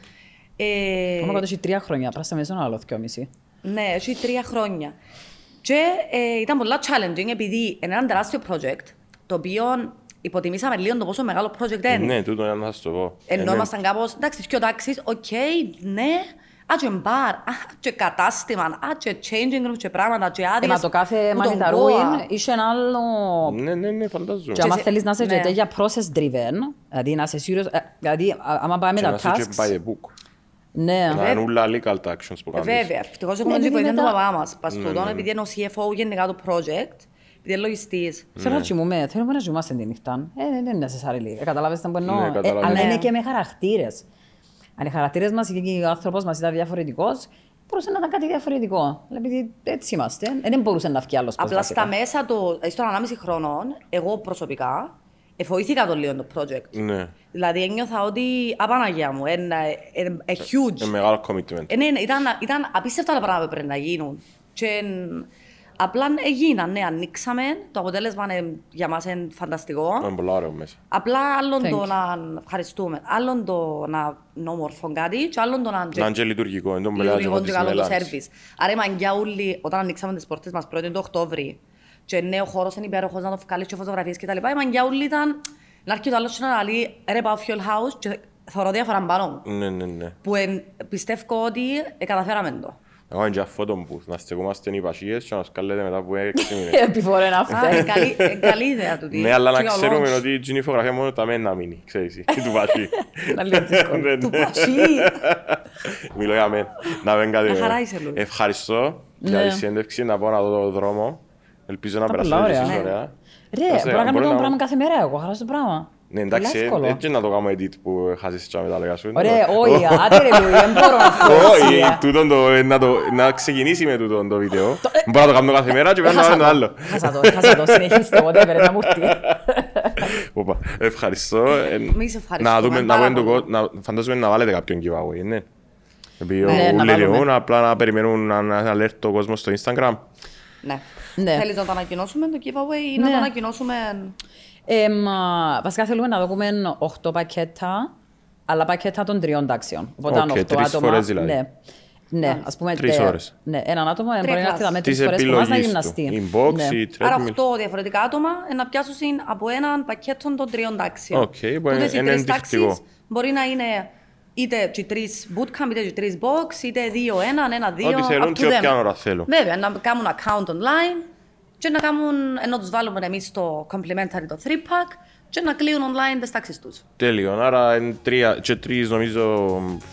Ε, Μόνο κάτω έχει τρία χρόνια, πράστα μέσα ένα άλλο δυο μισή. Ναι, έχει τρία χρόνια. Και ε, ήταν πολλά challenging επειδή είναι ένα τεράστιο project το οποίο υποτιμήσαμε λίγο το πόσο μεγάλο project είναι. Ναι, τούτο είναι να σου το πω. Ενώ Είναι- ήμασταν κάπως, εντάξει, πιο τάξεις, οκ, ναι, α και μπαρ, α και κατάστημα, α και changing room και πράγματα και Ε, άδειες. μα το κάθε που τον μανιταρούιν Goa. είχε ένα άλλο... Ναι, ναι, ναι, φαντάζομαι. Και άμα σε- θέλεις να είσαι ναι. και τέτοια process driven, δηλαδή να είσαι serious, ε, δηλαδή α- άμα πάμε Και τα να είσαι και by tasks, the book. ναι. Να είναι όλα legal actions που κάνεις. Βέβαια, ευτυχώς έχουμε Ναι, την επειδή βοήθεια του μετά- παπά μας. Πας Ναι, τούτον, ναι. επειδή είναι ο CFO γενικά του project, επειδή είναι λογιστής. Θέλω να κοιμούμε, θέλουμε να κοιμούμαστε τη νύχτα. Ε, δεν είναι necessarily. Ε, καταλάβες τι εννοώ. Ναι, Ε, καταλαβαίνω. αλλά Ναι. είναι και με χαρακτήρες. Αν οι χαρακτήρες μας και ο άνθρωπος μας ήταν διαφορετικός, μπορούσε να ήταν κάτι διαφορετικό. Αλλά επειδή έτσι είμαστε, ε, δεν μπορούσε να βγει άλλος πώς Απλά βασικά. στα μέσα του, ε, στον 1,5 χρόνο, εγώ προσωπικά, εφοήθηκα το λίγο το project. Ναι. Δηλαδή ένιωθα ότι, απαναγία μου, είναι είναι- είναι huge. Είναι μεγάλο commitment. Ε, ναι, ναι, ήταν, ήταν απίστευτα τα πράγματα που πρέπει να γίνουν. Και εν, απλά έγιναν, ναι, ανοίξαμε. Το αποτέλεσμα είναι, για μας είναι φανταστικό. Είναι πολλά ωραίο μέσα. Απλά άλλον Thank το you. να ευχαριστούμε, άλλον το να είναι όμορφο κάτι και άλλον το να Να είναι και λειτουργικό, είναι το μπελάκι λειτουργικό και της καλό το Μελάνης. σέρβις. Άρα η μαγκιά ούλη, όταν ανοίξαμε τις πόρτες μας πρώτη το Οκτώβρη και νέο χώρος είναι υπέροχος να το βγάλεις και φωτογραφίες και τα λοιπά, η μαγκιά ούλη ήταν να έρχεται ο άλλος και να λέει ρε πάω fuel house και θωρώ διάφορα πάνω. Ναι, ναι, ναι. Που εν, πιστεύω ότι ε, καταφέραμε το. Εγώ είναι και photo booth, να στεκόμαστε οι πασίες και να μας καλέτε μετά από έξι μήνες. Επιφορέ να Α, αυτά. είναι καλή, ε, καλή ιδέα τούτη. Ναι, αλλά να Και ο ξέρουμε launch. ότι η φωτογραφία μόνο τα μένα να μείνει, ξέρεις, ή του πασί. Να λίγο δύσκολο. Ναι, Του ναι. πατσί. Μιλώ για μένα. Να μην κάτι Μια χαρά με. είσαι, Λουί. Ευχαριστώ για Ναι. τη συνέντευξη, να πάω να δω το δρόμο. Ελπίζω να Ήταν περάσετε πολλά και ωραία. εσείς Ναι. ωραία. Ρε, Ας, μπορώ να κάνω μπορεί το να- πράγμα κάθε μέρα εγώ, χαρά στο πράγμα. Ναι, εντάξει, Πολύ εύκολο. έτσι να το κάνουμε edit που χάσεις και με τα λόγια σου. Ωραία, όχι, άντε ρε Λουί, δεν μπορώ να αυτό. Όχι, εσύ, ε. τούτον το- ε, να το- να ξεκινήσει με τούτον το βίντεο. Μπορώ να το κάνω κάθε μέρα και πρέπει να Έχασα κάνω το το, άλλο. έχασα το, έχασα το, συνεχίστε, whatever, να μου έρθει. Οπα, Ευχαριστώ. Ε, Εμείς ευχαριστούμε Να δούμε, να πάρα πούμε το πολύ. κο- να- φαντάζομαι να βάλετε κάποιον giveaway, ναι. Επειδή Ναι, να όλοι βάλουμε. λεούν, απλά να περιμένουν να να alert το κόσμο στο Instagram. Ναι. Ναι. Θέλεις να το ανακοινώσουμε το giveaway ή να Ναι. το ανακοινώσουμε... Εμ, α, βασικά θέλουμε να δούμε 8 πακέτα, αλλά πακέτα των τριών τάξεων. Οπότε αν Οκ, 8 τρεις άτομα. φορές δηλαδή. Ναι. Ναι, ας πούμε. Τρεις τε- ώρες. Ναι, έναν άτομο Τρία μπορεί να έρθει κλάσ. με τρεις Της φορές που μας να επιλογής του. γυμναστεί. Inbox Ναι. ή Άρα treadmill. 8 διαφορετικά άτομα ε, να πιάσουν από έναν πακέτο των τριών τάξεων. Οκ, μπορεί Τούτες οι να είναι τρεις ενδεικτικό. τάξεις μπορεί να είναι είτε και τρεις bootcamp, είτε και τρεις box, είτε δύο έναν, ένα δύο. Ό,τι θέλουν up to και them. όποια ώρα θέλουν. Βέβαια, να κάνουν account online και να κάνουν, ενώ τους βάλουμε εμείς στο complimentary το 3-pack και να κλείουν online τις τάξεις τους. Τέλειο. Άρα είναι τρία, και τρεις νομίζω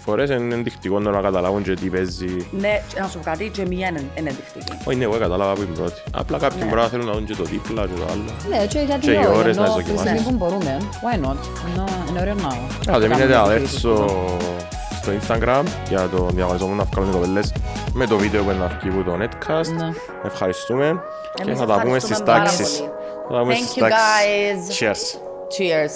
φορές είναι ενδεικτικό να καταλάβουν και τι παίζει. Ναι, και να σου πω κάτι, και μία είναι είναι ενδεικτική. Όχι, ναι, εγώ κατάλαβα από την πρώτη. Απλά κάποιοι μπορεί να θέλουν να δουν και το δίπλα και το άλλο. Ναι, και γιατί Και οι όχι, ώρες να ενώ τις τη στιγμή δοκιμάσεις. που μπορούμε. Why not? Ενώ- Είναι ωραίο να... Άντε, να μείνετε κάνουμε alert το στο, στο Instagram για το διαγωνισμό που να βγάλουν οι κοπέλες με το βίντεο που είναι να βγει από το Netcast. Ναι. Ευχαριστούμε και Εμείς θα τα πούμε στις ευχαριστούμε πάρα τάξεις. πολύ. Θα τα πούμε Thank στις you, τάξεις. guys. Cheers. Cheers.